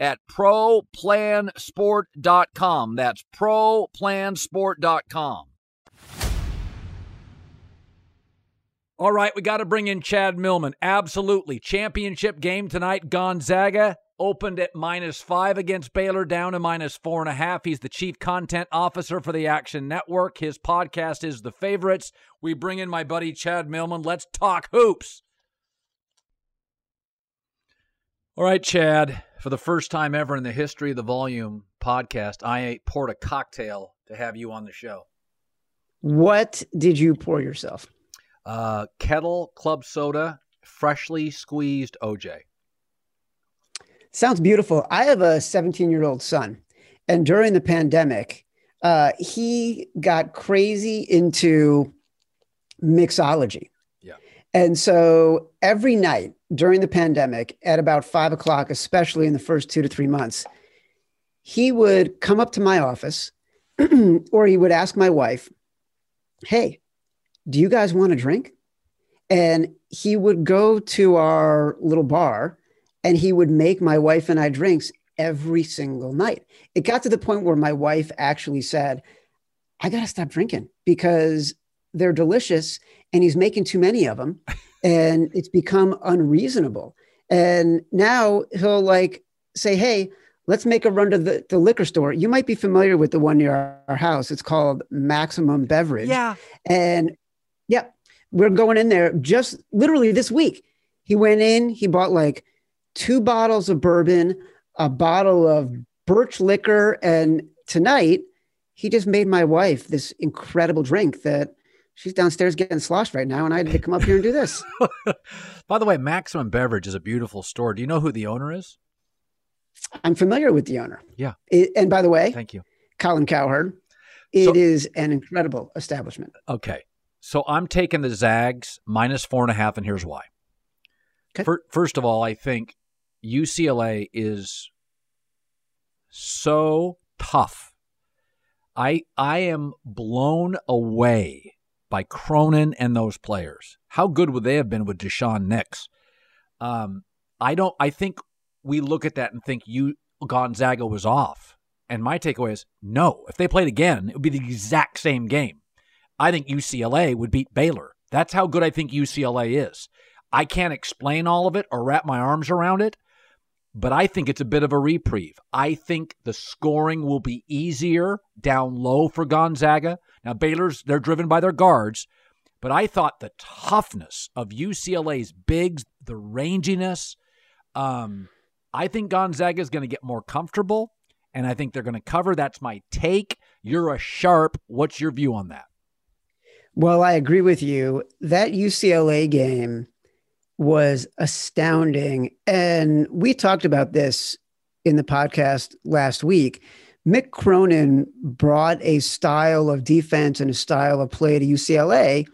at ProPlansport.com. That's ProPlansport.com. All right, we got to bring in Chad Millman. Absolutely. Championship game tonight. Gonzaga opened at minus five against Baylor, down to minus four and a half. He's the chief content officer for the Action Network. His podcast is The Favorites. We bring in my buddy Chad Millman. Let's talk hoops. All right, Chad. For the first time ever in the history of the Volume podcast, I poured a cocktail to have you on the show. What did you pour yourself? Uh, kettle club soda, freshly squeezed OJ. Sounds beautiful. I have a 17 year old son, and during the pandemic, uh, he got crazy into mixology. Yeah. And so every night during the pandemic at about five o'clock, especially in the first two to three months, he would come up to my office [clears throat] or he would ask my wife, Hey, do you guys want a drink? And he would go to our little bar and he would make my wife and I drinks every single night. It got to the point where my wife actually said, I got to stop drinking because they're delicious and he's making too many of them and it's become unreasonable. And now he'll like say, Hey, let's make a run to the, the liquor store. You might be familiar with the one near our, our house. It's called Maximum Beverage. Yeah. And yeah, we're going in there just literally this week. He went in, he bought like two bottles of bourbon, a bottle of birch liquor, and tonight he just made my wife this incredible drink that she's downstairs getting sloshed right now, and I had to come up here and do this. [laughs] By the way, Maximum Beverage is a beautiful store. Do you know who the owner is? I'm familiar with the owner. Yeah. It, and by the way, thank you, Colin Cowherd. It so, is an incredible establishment. Okay. So I'm taking the Zags minus four and a half, and here's why. Okay. First of all, I think UCLA is so tough. I I am blown away by Cronin and those players. How good would they have been with Daishen Nix? Um, I don't. I think we look at that and think you Gonzaga was off. And my takeaway is no. If they played again, it would be the exact same game. I think UCLA would beat Baylor. That's how good I think UCLA is. I can't explain all of it or wrap my arms around it, but I think it's a bit of a reprieve. I think the scoring will be easier down low for Gonzaga. Now, Baylor's, they're driven by their guards, but I thought the toughness of UCLA's bigs, the ranginess, um, I think Gonzaga is going to get more comfortable, and I think they're going to cover. That's my take. You're a sharp. What's your view on that? Well, I agree with you. That UCLA game was astounding. And we talked about this in the podcast last week. Mick Cronin brought a style of defense and a style of play to UCLA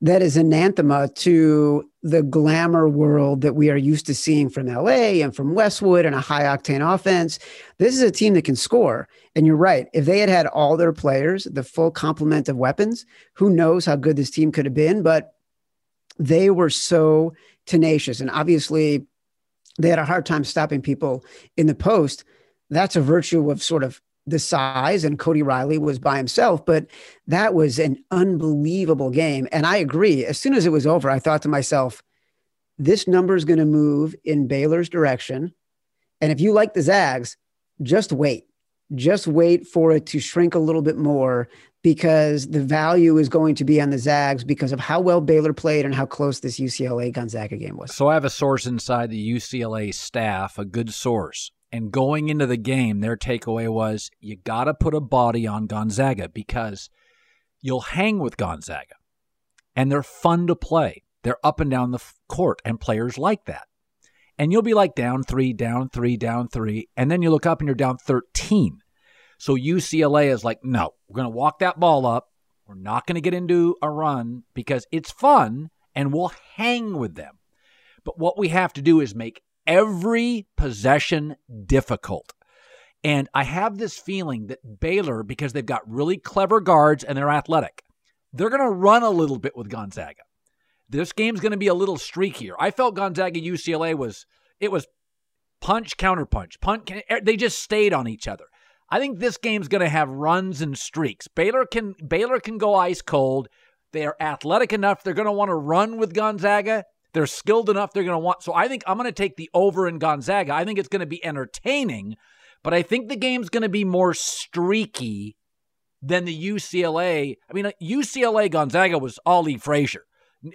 that is anathema to the glamour world that we are used to seeing from LA and from Westwood and a high octane offense. This is a team that can score. And you're right. If they had had all their players, the full complement of weapons, who knows how good this team could have been. But they were so tenacious. And obviously, they had a hard time stopping people in the post. That's a virtue of sort of the size, and Cody Riley was by himself, but that was an unbelievable game. And I agree. As soon as it was over, I thought to myself, this number is going to move in Baylor's direction. And if you like the Zags, just wait. Just wait for it to shrink a little bit more because the value is going to be on the Zags because of how well Baylor played and how close this UCLA Gonzaga game was. So I have a source inside the UCLA staff, a good source. And going into the game, their takeaway was you got to put a body on Gonzaga because you'll hang with Gonzaga and they're fun to play. They're up and down the court, and players like that. And you'll be like down three, down three, down three. And then you look up and you're down 13 so UCLA is like, no, we're going to walk that ball up. We're not going to get into a run because it's fun and we'll hang with them. But what we have to do is make every possession difficult. And I have this feeling that Baylor, because they've got really clever guards and they're athletic, they're going to run a little bit with Gonzaga. This game's going to be a little streakier. I felt Gonzaga UCLA was it was punch counter punch. Punch eh, they just stayed on each other. I think this game's going to have runs and streaks. Baylor can Baylor can go ice cold. They are athletic enough. They're going to want to run with Gonzaga. They're skilled enough. They're going to want. So I think I'm going to take the over in Gonzaga. I think it's going to be entertaining, but I think the game's going to be more streaky than the UCLA. I mean, uh, UCLA Gonzaga was Ali Frazier.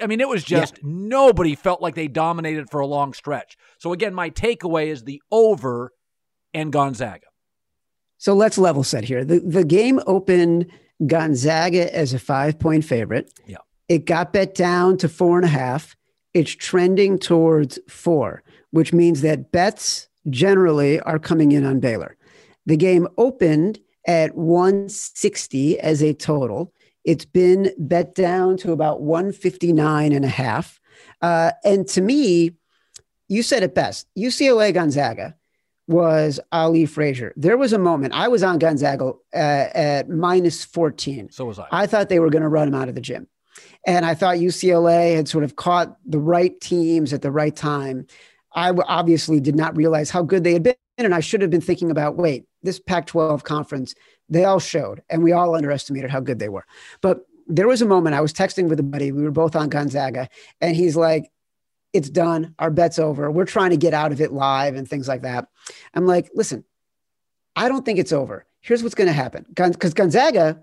I mean, it was just yeah. nobody felt like they dominated for a long stretch. So again, my takeaway is the over and Gonzaga. So let's level set here. The the game opened Gonzaga as a five point favorite. Yeah. It got bet down to four and a half. It's trending towards four, which means that bets generally are coming in on Baylor. The game opened at 160 as a total. It's been bet down to about 159 and a half. Uh, and to me, you said it best UCLA Gonzaga was Ali Frazier. There was a moment I was on Gonzaga uh, at minus 14. So was I. I thought they were going to run him out of the gym. And I thought UCLA had sort of caught the right teams at the right time. I obviously did not realize how good they had been. And I should have been thinking about wait, this Pac 12 conference, they all showed, and we all underestimated how good they were. But there was a moment I was texting with a buddy. We were both on Gonzaga, and he's like, it's done. Our bet's over. We're trying to get out of it live and things like that. I'm like, listen, I don't think it's over. Here's what's going to happen because Gonzaga,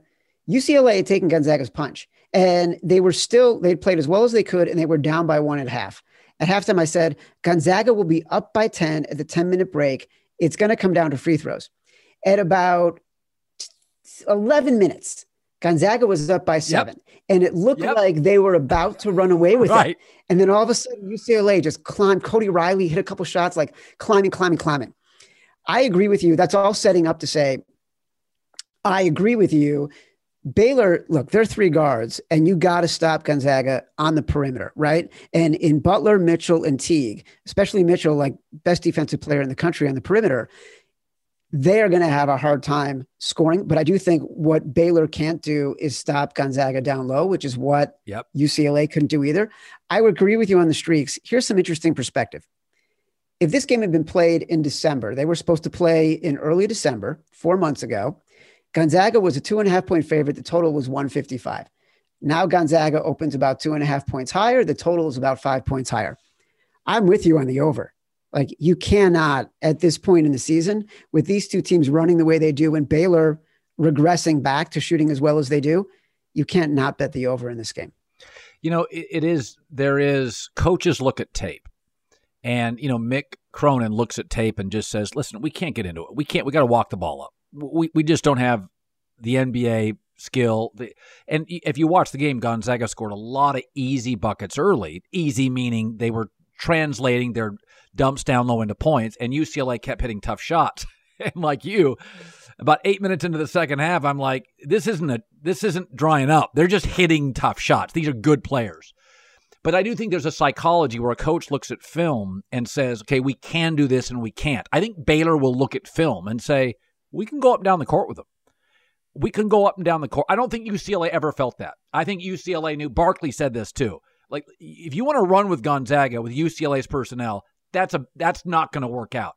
UCLA had taken Gonzaga's punch and they were still, they played as well as they could and they were down by one and a half. At halftime, I said, Gonzaga will be up by 10 at the 10 minute break. It's going to come down to free throws. At about 11 minutes, Gonzaga was up by seven, yep. and it looked yep. like they were about to run away with right. it. And then all of a sudden, UCLA just climbed. Cody Riley hit a couple shots, like climbing, climbing, climbing. I agree with you. That's all setting up to say, I agree with you. Baylor, look, they're three guards, and you got to stop Gonzaga on the perimeter, right? And in Butler, Mitchell, and Teague, especially Mitchell, like best defensive player in the country on the perimeter, they are going to have a hard time scoring. But I do think what Baylor can't do is stop Gonzaga down low, which is what yep. UCLA couldn't do either. I would agree with you on the streaks. Here's some interesting perspective. If this game had been played in December, they were supposed to play in early December, four months ago. Gonzaga was a two and a half point favorite. The total was 155. Now Gonzaga opens about two and a half points higher. The total is about five points higher. I'm with you on the over. Like you cannot at this point in the season with these two teams running the way they do and Baylor regressing back to shooting as well as they do, you can't not bet the over in this game. You know, it, it is there is coaches look at tape. And you know, Mick Cronin looks at tape and just says, "Listen, we can't get into it. We can't. We got to walk the ball up. We we just don't have the NBA skill. And if you watch the game, Gonzaga scored a lot of easy buckets early. Easy meaning they were translating their dumps down low into points, and UCLA kept hitting tough shots. [laughs] and like you, about eight minutes into the second half, I'm like, this isn't a this isn't drying up. They're just hitting tough shots. These are good players. But I do think there's a psychology where a coach looks at film and says, okay, we can do this and we can't. I think Baylor will look at film and say, we can go up and down the court with them. We can go up and down the court. I don't think UCLA ever felt that. I think UCLA knew, Barkley said this too. Like, if you want to run with Gonzaga with UCLA's personnel, that's a that's not going to work out.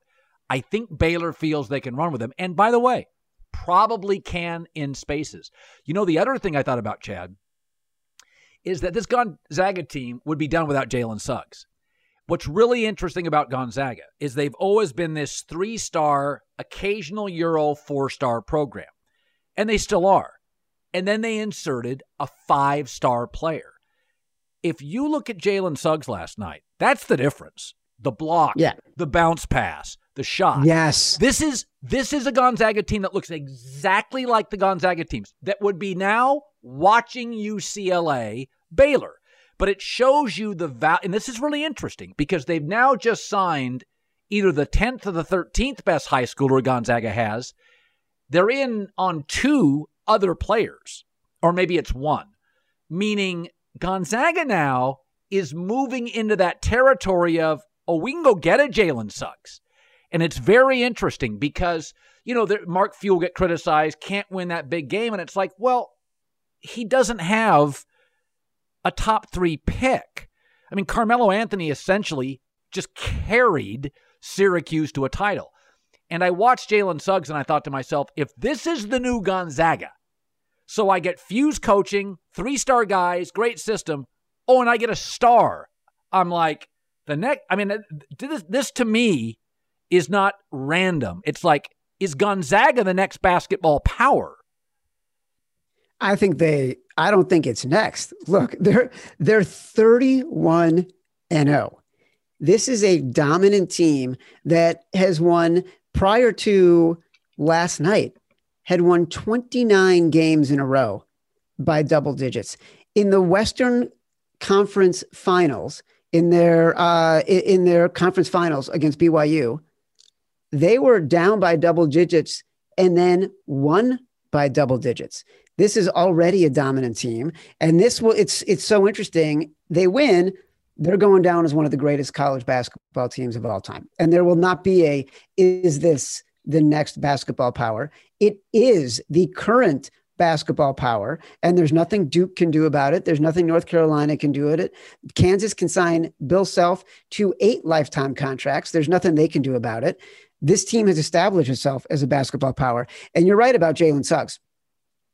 I think Baylor feels they can run with them. And by the way, probably can in spaces. You know, the other thing I thought about, Chad, is that this Gonzaga team would be done without Jalen Suggs. What's really interesting about Gonzaga is they've always been this three star, occasional Euro four star program, and they still are. And then they inserted a five star player. If you look at Jalen Suggs last night, that's the difference the block, yeah. the bounce pass, the shot. Yes. This is this is a Gonzaga team that looks exactly like the Gonzaga teams that would be now watching UCLA Baylor. But it shows you the value and this is really interesting because they've now just signed either the 10th or the 13th best high schooler Gonzaga has. They're in on two other players, or maybe it's one, meaning Gonzaga now is moving into that territory of oh, we can go get a Jalen Suggs. And it's very interesting because, you know, Mark Few get criticized, can't win that big game. And it's like, well, he doesn't have a top three pick. I mean, Carmelo Anthony essentially just carried Syracuse to a title. And I watched Jalen Suggs and I thought to myself, if this is the new Gonzaga, so I get Few's coaching, three star guys, great system. Oh, and I get a star. I'm like, the next, I mean, this, this to me is not random. It's like, is Gonzaga the next basketball power? I think they, I don't think it's next. Look, they're, they're 31 and 0. This is a dominant team that has won prior to last night, had won 29 games in a row by double digits. In the Western Conference Finals, in their uh, in their conference finals against BYU, they were down by double digits and then won by double digits. This is already a dominant team, and this will it's it's so interesting. They win, they're going down as one of the greatest college basketball teams of all time, and there will not be a is this the next basketball power? It is the current basketball power, and there's nothing Duke can do about it. There's nothing North Carolina can do it. Kansas can sign Bill Self to eight lifetime contracts. There's nothing they can do about it. This team has established itself as a basketball power. And you're right about Jalen Suggs.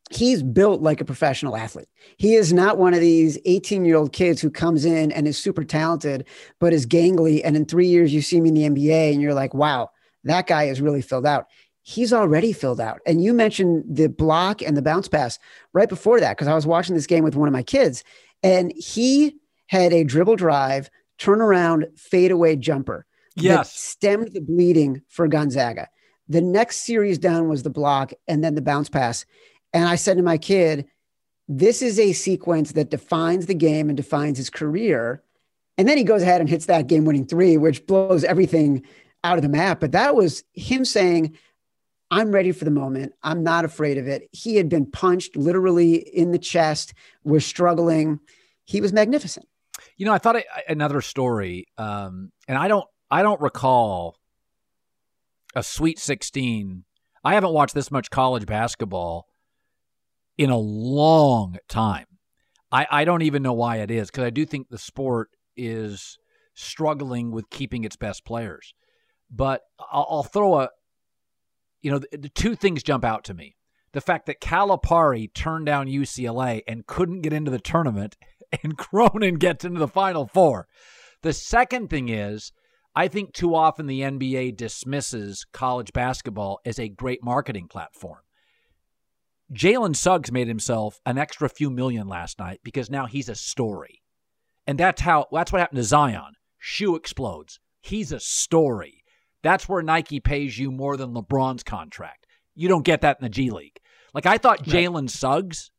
He's built like a professional athlete. He is not one of these 18 year old kids who comes in and is super talented, but is gangly. And in three years, you see him in the NBA and you're like, wow, that guy is really filled out he's already filled out. And you mentioned the block and the bounce pass right before that, because I was watching this game with one of my kids, and he had a dribble drive, turnaround, fadeaway jumper. Yes. stemmed the bleeding for Gonzaga. The next series down was the block and then the bounce pass. And I said to my kid, this is a sequence that defines the game and defines his career. And then he goes ahead and hits that game winning three, which blows everything out of the map. But that was him saying, I'm ready for the moment. I'm not afraid of it. He had been punched literally in the chest, was struggling. He was magnificent. You know, I thought another story, um, and I don't, I don't recall a Sweet 16. I haven't watched this much college basketball in a long time. I, I don't even know why it is because I do think the sport is struggling with keeping its best players. But I'll, I'll throw a, you know, the, the, two things jump out to me. The fact that Calipari turned down UCLA and couldn't get into the tournament, [laughs] and Cronin gets into the Final Four. The second thing is, I think too often the NBA dismisses college basketball as a great marketing platform. Jalen Suggs made himself an extra few million last night because now he's a story. And that's how that's what happened to Zion. Shoe explodes. He's a story. That's where Nike pays you more than LeBron's contract. You don't get that in the G League. Like I thought Jalen Suggs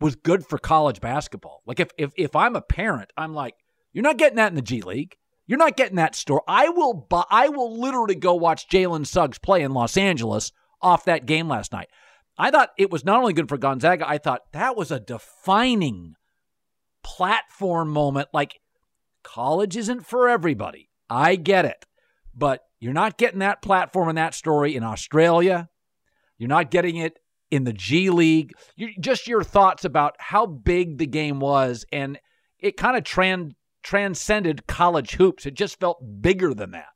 was good for college basketball. Like if if if I'm a parent, I'm like, you're not getting that in the G League. You're not getting that store. I will buy, I will literally go watch Jalen Suggs play in Los Angeles off that game last night. I thought it was not only good for Gonzaga, I thought that was a defining platform moment. Like, college isn't for everybody. I get it. But you're not getting that platform and that story in Australia. You're not getting it in the G League. You, just your thoughts about how big the game was. And it kind of trans, transcended college hoops. It just felt bigger than that.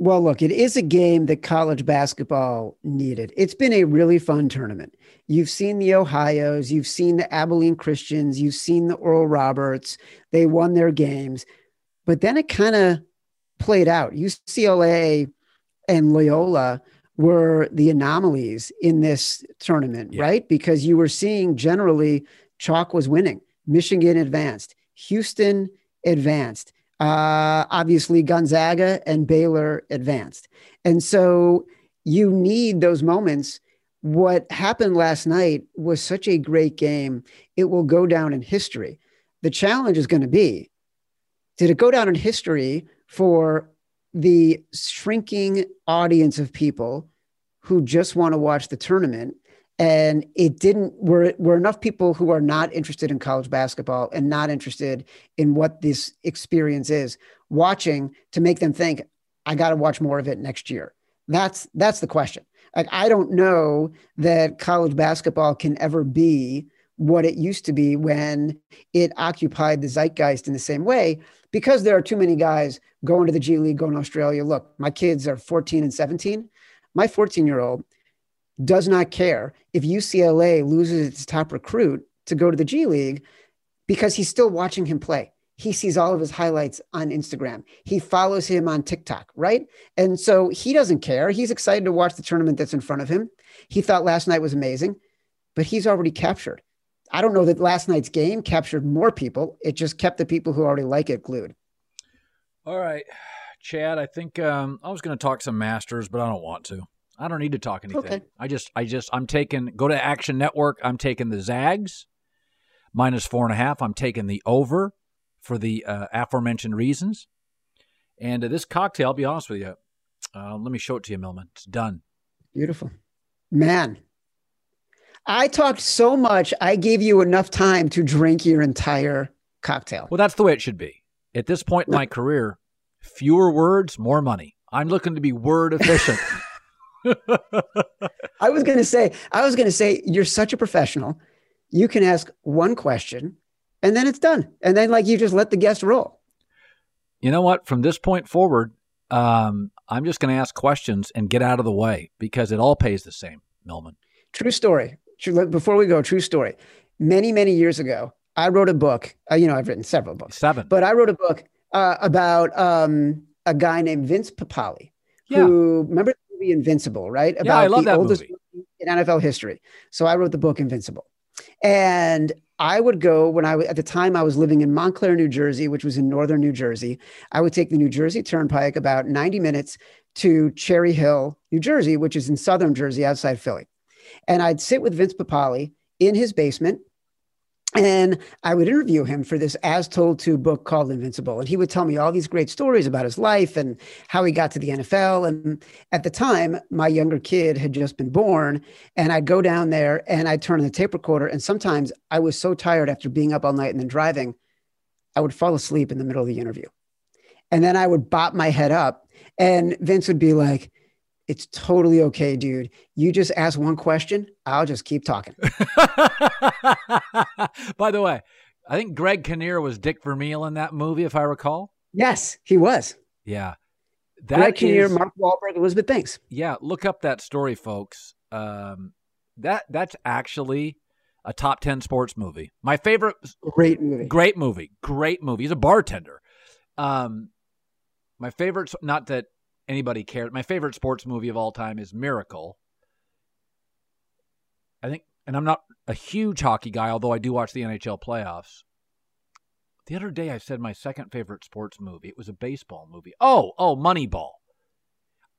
Well, look, it is a game that college basketball needed. It's been a really fun tournament. You've seen the Ohio's, you've seen the Abilene Christians, you've seen the Oral Roberts. They won their games, but then it kind of played out. UCLA and Loyola were the anomalies in this tournament, yeah. right? Because you were seeing generally chalk was winning. Michigan advanced, Houston advanced. Uh, obviously, Gonzaga and Baylor advanced. And so you need those moments. What happened last night was such a great game. It will go down in history. The challenge is going to be did it go down in history for the shrinking audience of people who just want to watch the tournament and it didn't were were enough people who are not interested in college basketball and not interested in what this experience is watching to make them think i got to watch more of it next year. That's that's the question. Like i don't know that college basketball can ever be what it used to be when it occupied the zeitgeist in the same way because there are too many guys going to the g league going to australia. Look my kids are 14 and 17 my 14 year old does not care if UCLA loses its top recruit to go to the G League because he's still watching him play. He sees all of his highlights on Instagram. He follows him on TikTok, right? And so he doesn't care. He's excited to watch the tournament that's in front of him. He thought last night was amazing, but he's already captured. I don't know that last night's game captured more people. It just kept the people who already like it glued. All right, Chad. I think um, I was going to talk some Masters, but I don't want to. I don't need to talk anything. Okay. I just, I just, I'm taking, go to Action Network. I'm taking the Zags minus four and a half. I'm taking the over for the uh, aforementioned reasons. And uh, this cocktail, I'll be honest with you, uh, let me show it to you, Millman. It's done. Beautiful. Man, I talked so much, I gave you enough time to drink your entire cocktail. Well, that's the way it should be. At this point in my [laughs] career, fewer words, more money. I'm looking to be word efficient. [laughs] [laughs] I was going to say, I was going to say, you're such a professional. You can ask one question and then it's done. And then, like, you just let the guest roll. You know what? From this point forward, um, I'm just going to ask questions and get out of the way because it all pays the same, Millman. True story. Before we go, true story. Many, many years ago, I wrote a book. Uh, you know, I've written several books. Seven. But I wrote a book uh, about um, a guy named Vince Papale. yeah. who, remember movie Invincible, right? About yeah, I love the that oldest movie. in NFL history. So I wrote the book Invincible. And I would go when I at the time I was living in Montclair, New Jersey, which was in northern New Jersey. I would take the New Jersey Turnpike about 90 minutes to Cherry Hill, New Jersey, which is in southern Jersey outside Philly. And I'd sit with Vince Papale in his basement and I would interview him for this As Told To book called Invincible. And he would tell me all these great stories about his life and how he got to the NFL. And at the time, my younger kid had just been born. And I'd go down there and I'd turn on the tape recorder. And sometimes I was so tired after being up all night and then driving, I would fall asleep in the middle of the interview. And then I would bop my head up, and Vince would be like, it's totally okay, dude. You just ask one question, I'll just keep talking. [laughs] By the way, I think Greg Kinnear was Dick Vermeil in that movie, if I recall. Yes, he was. Yeah. That Greg Kinnear, Mark Wahlberg, Elizabeth Banks. Yeah, look up that story, folks. Um, that that's actually a top ten sports movie. My favorite. Great movie. Great movie. Great movie. He's a bartender. Um, my favorite. Not that anybody cared. My favorite sports movie of all time is Miracle. I think, and I'm not a huge hockey guy, although I do watch the NHL playoffs. The other day, I said my second favorite sports movie. It was a baseball movie. Oh, oh, Moneyball.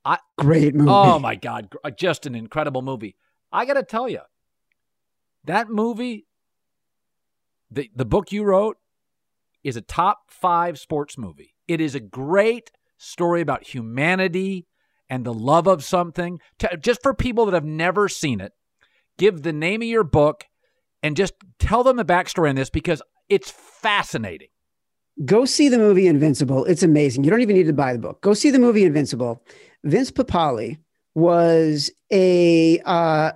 I, Great movie. Oh my God, uh, just an incredible movie. I got to tell you, that movie, the the book you wrote, is a top five sports movie. It is a great story about humanity and the love of something. Just for people that have never seen it, give the name of your book and just tell them the backstory on this because it's fascinating. Go see the movie Invincible. It's amazing. You don't even need to buy the book. Go see the movie Invincible. Vince Papale was a uh,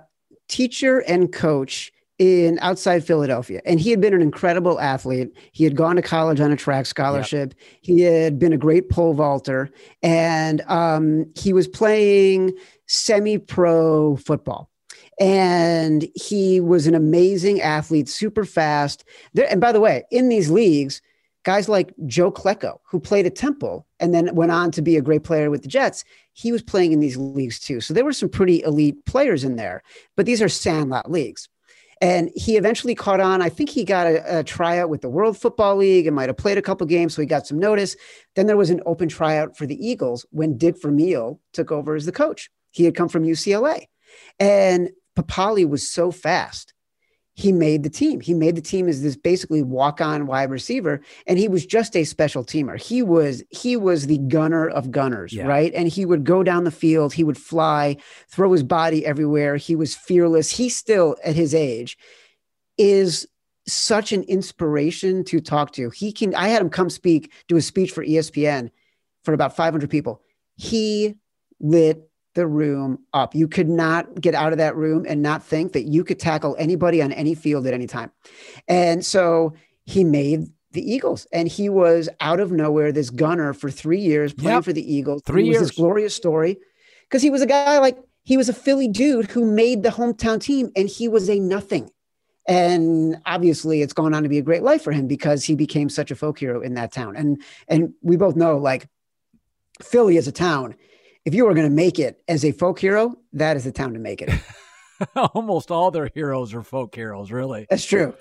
teacher and coach in outside Philadelphia. And he had been an incredible athlete. He had gone to college on a track scholarship. Yep. He had been a great pole vaulter. And um, he was playing semi pro football. And he was an amazing athlete, super fast. There, and by the way, in these leagues, guys like Joe Klecko, who played at Temple and then went on to be a great player with the Jets, he was playing in these leagues too. So there were some pretty elite players in there, but these are sandlot leagues. And he eventually caught on. I think he got a, a, tryout with the World Football League and might have played a couple games, so he got some notice. Then there was an open tryout for the Eagles when Dick Vermeil took over as the coach. He had come from UCLA. And Papale was so fast he made the team. He made the team as this basically walk-on wide receiver, and he was just a special teamer. He was he was the gunner of gunners, yeah. right? And he would go down the field, he would fly, throw his body everywhere. He was fearless. He still, at his age, is such an inspiration to talk to. He can. I had him come speak, do a speech for ESPN for about 500 people. He lit the room up. You could not get out of that room and not think that you could tackle anybody on any field at any time. And so he made the Eagles and he was out of nowhere this gunner for 3 years playing yep. for the Eagles. Three it years. this glorious story because he was a guy like he was a Philly dude who made the hometown team and he was a nothing. And obviously it's gone on to be a great life for him because he became such a folk hero in that town. And and we both know like Philly as a town if you were going to make it as a folk hero, that is the town to make it. [laughs] Almost all their heroes are folk heroes, really. That's true.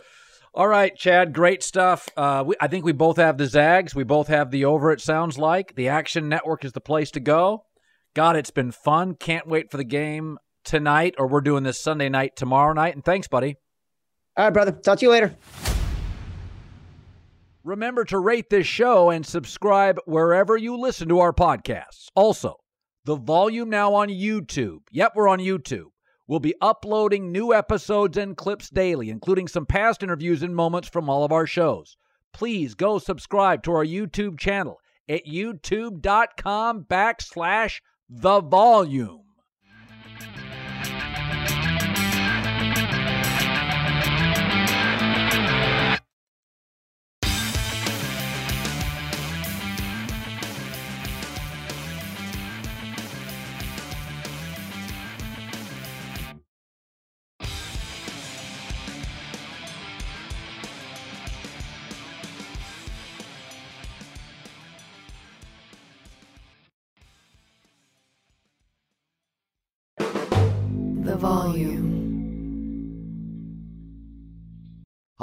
All right, Chad, great stuff. Uh, we, I think we both have the Zags. We both have the over, it sounds like. The Action Network is the place to go. God, it's been fun. Can't wait for the game tonight, or we're doing this Sunday night tomorrow night. And thanks, buddy. All right, brother. Talk to you later. Remember to rate this show and subscribe wherever you listen to our podcasts. Also, the volume now on YouTube. Yep, we're on YouTube. We'll be uploading new episodes and clips daily, including some past interviews and moments from all of our shows. Please go subscribe to our YouTube channel at youtube.com backslash the volume.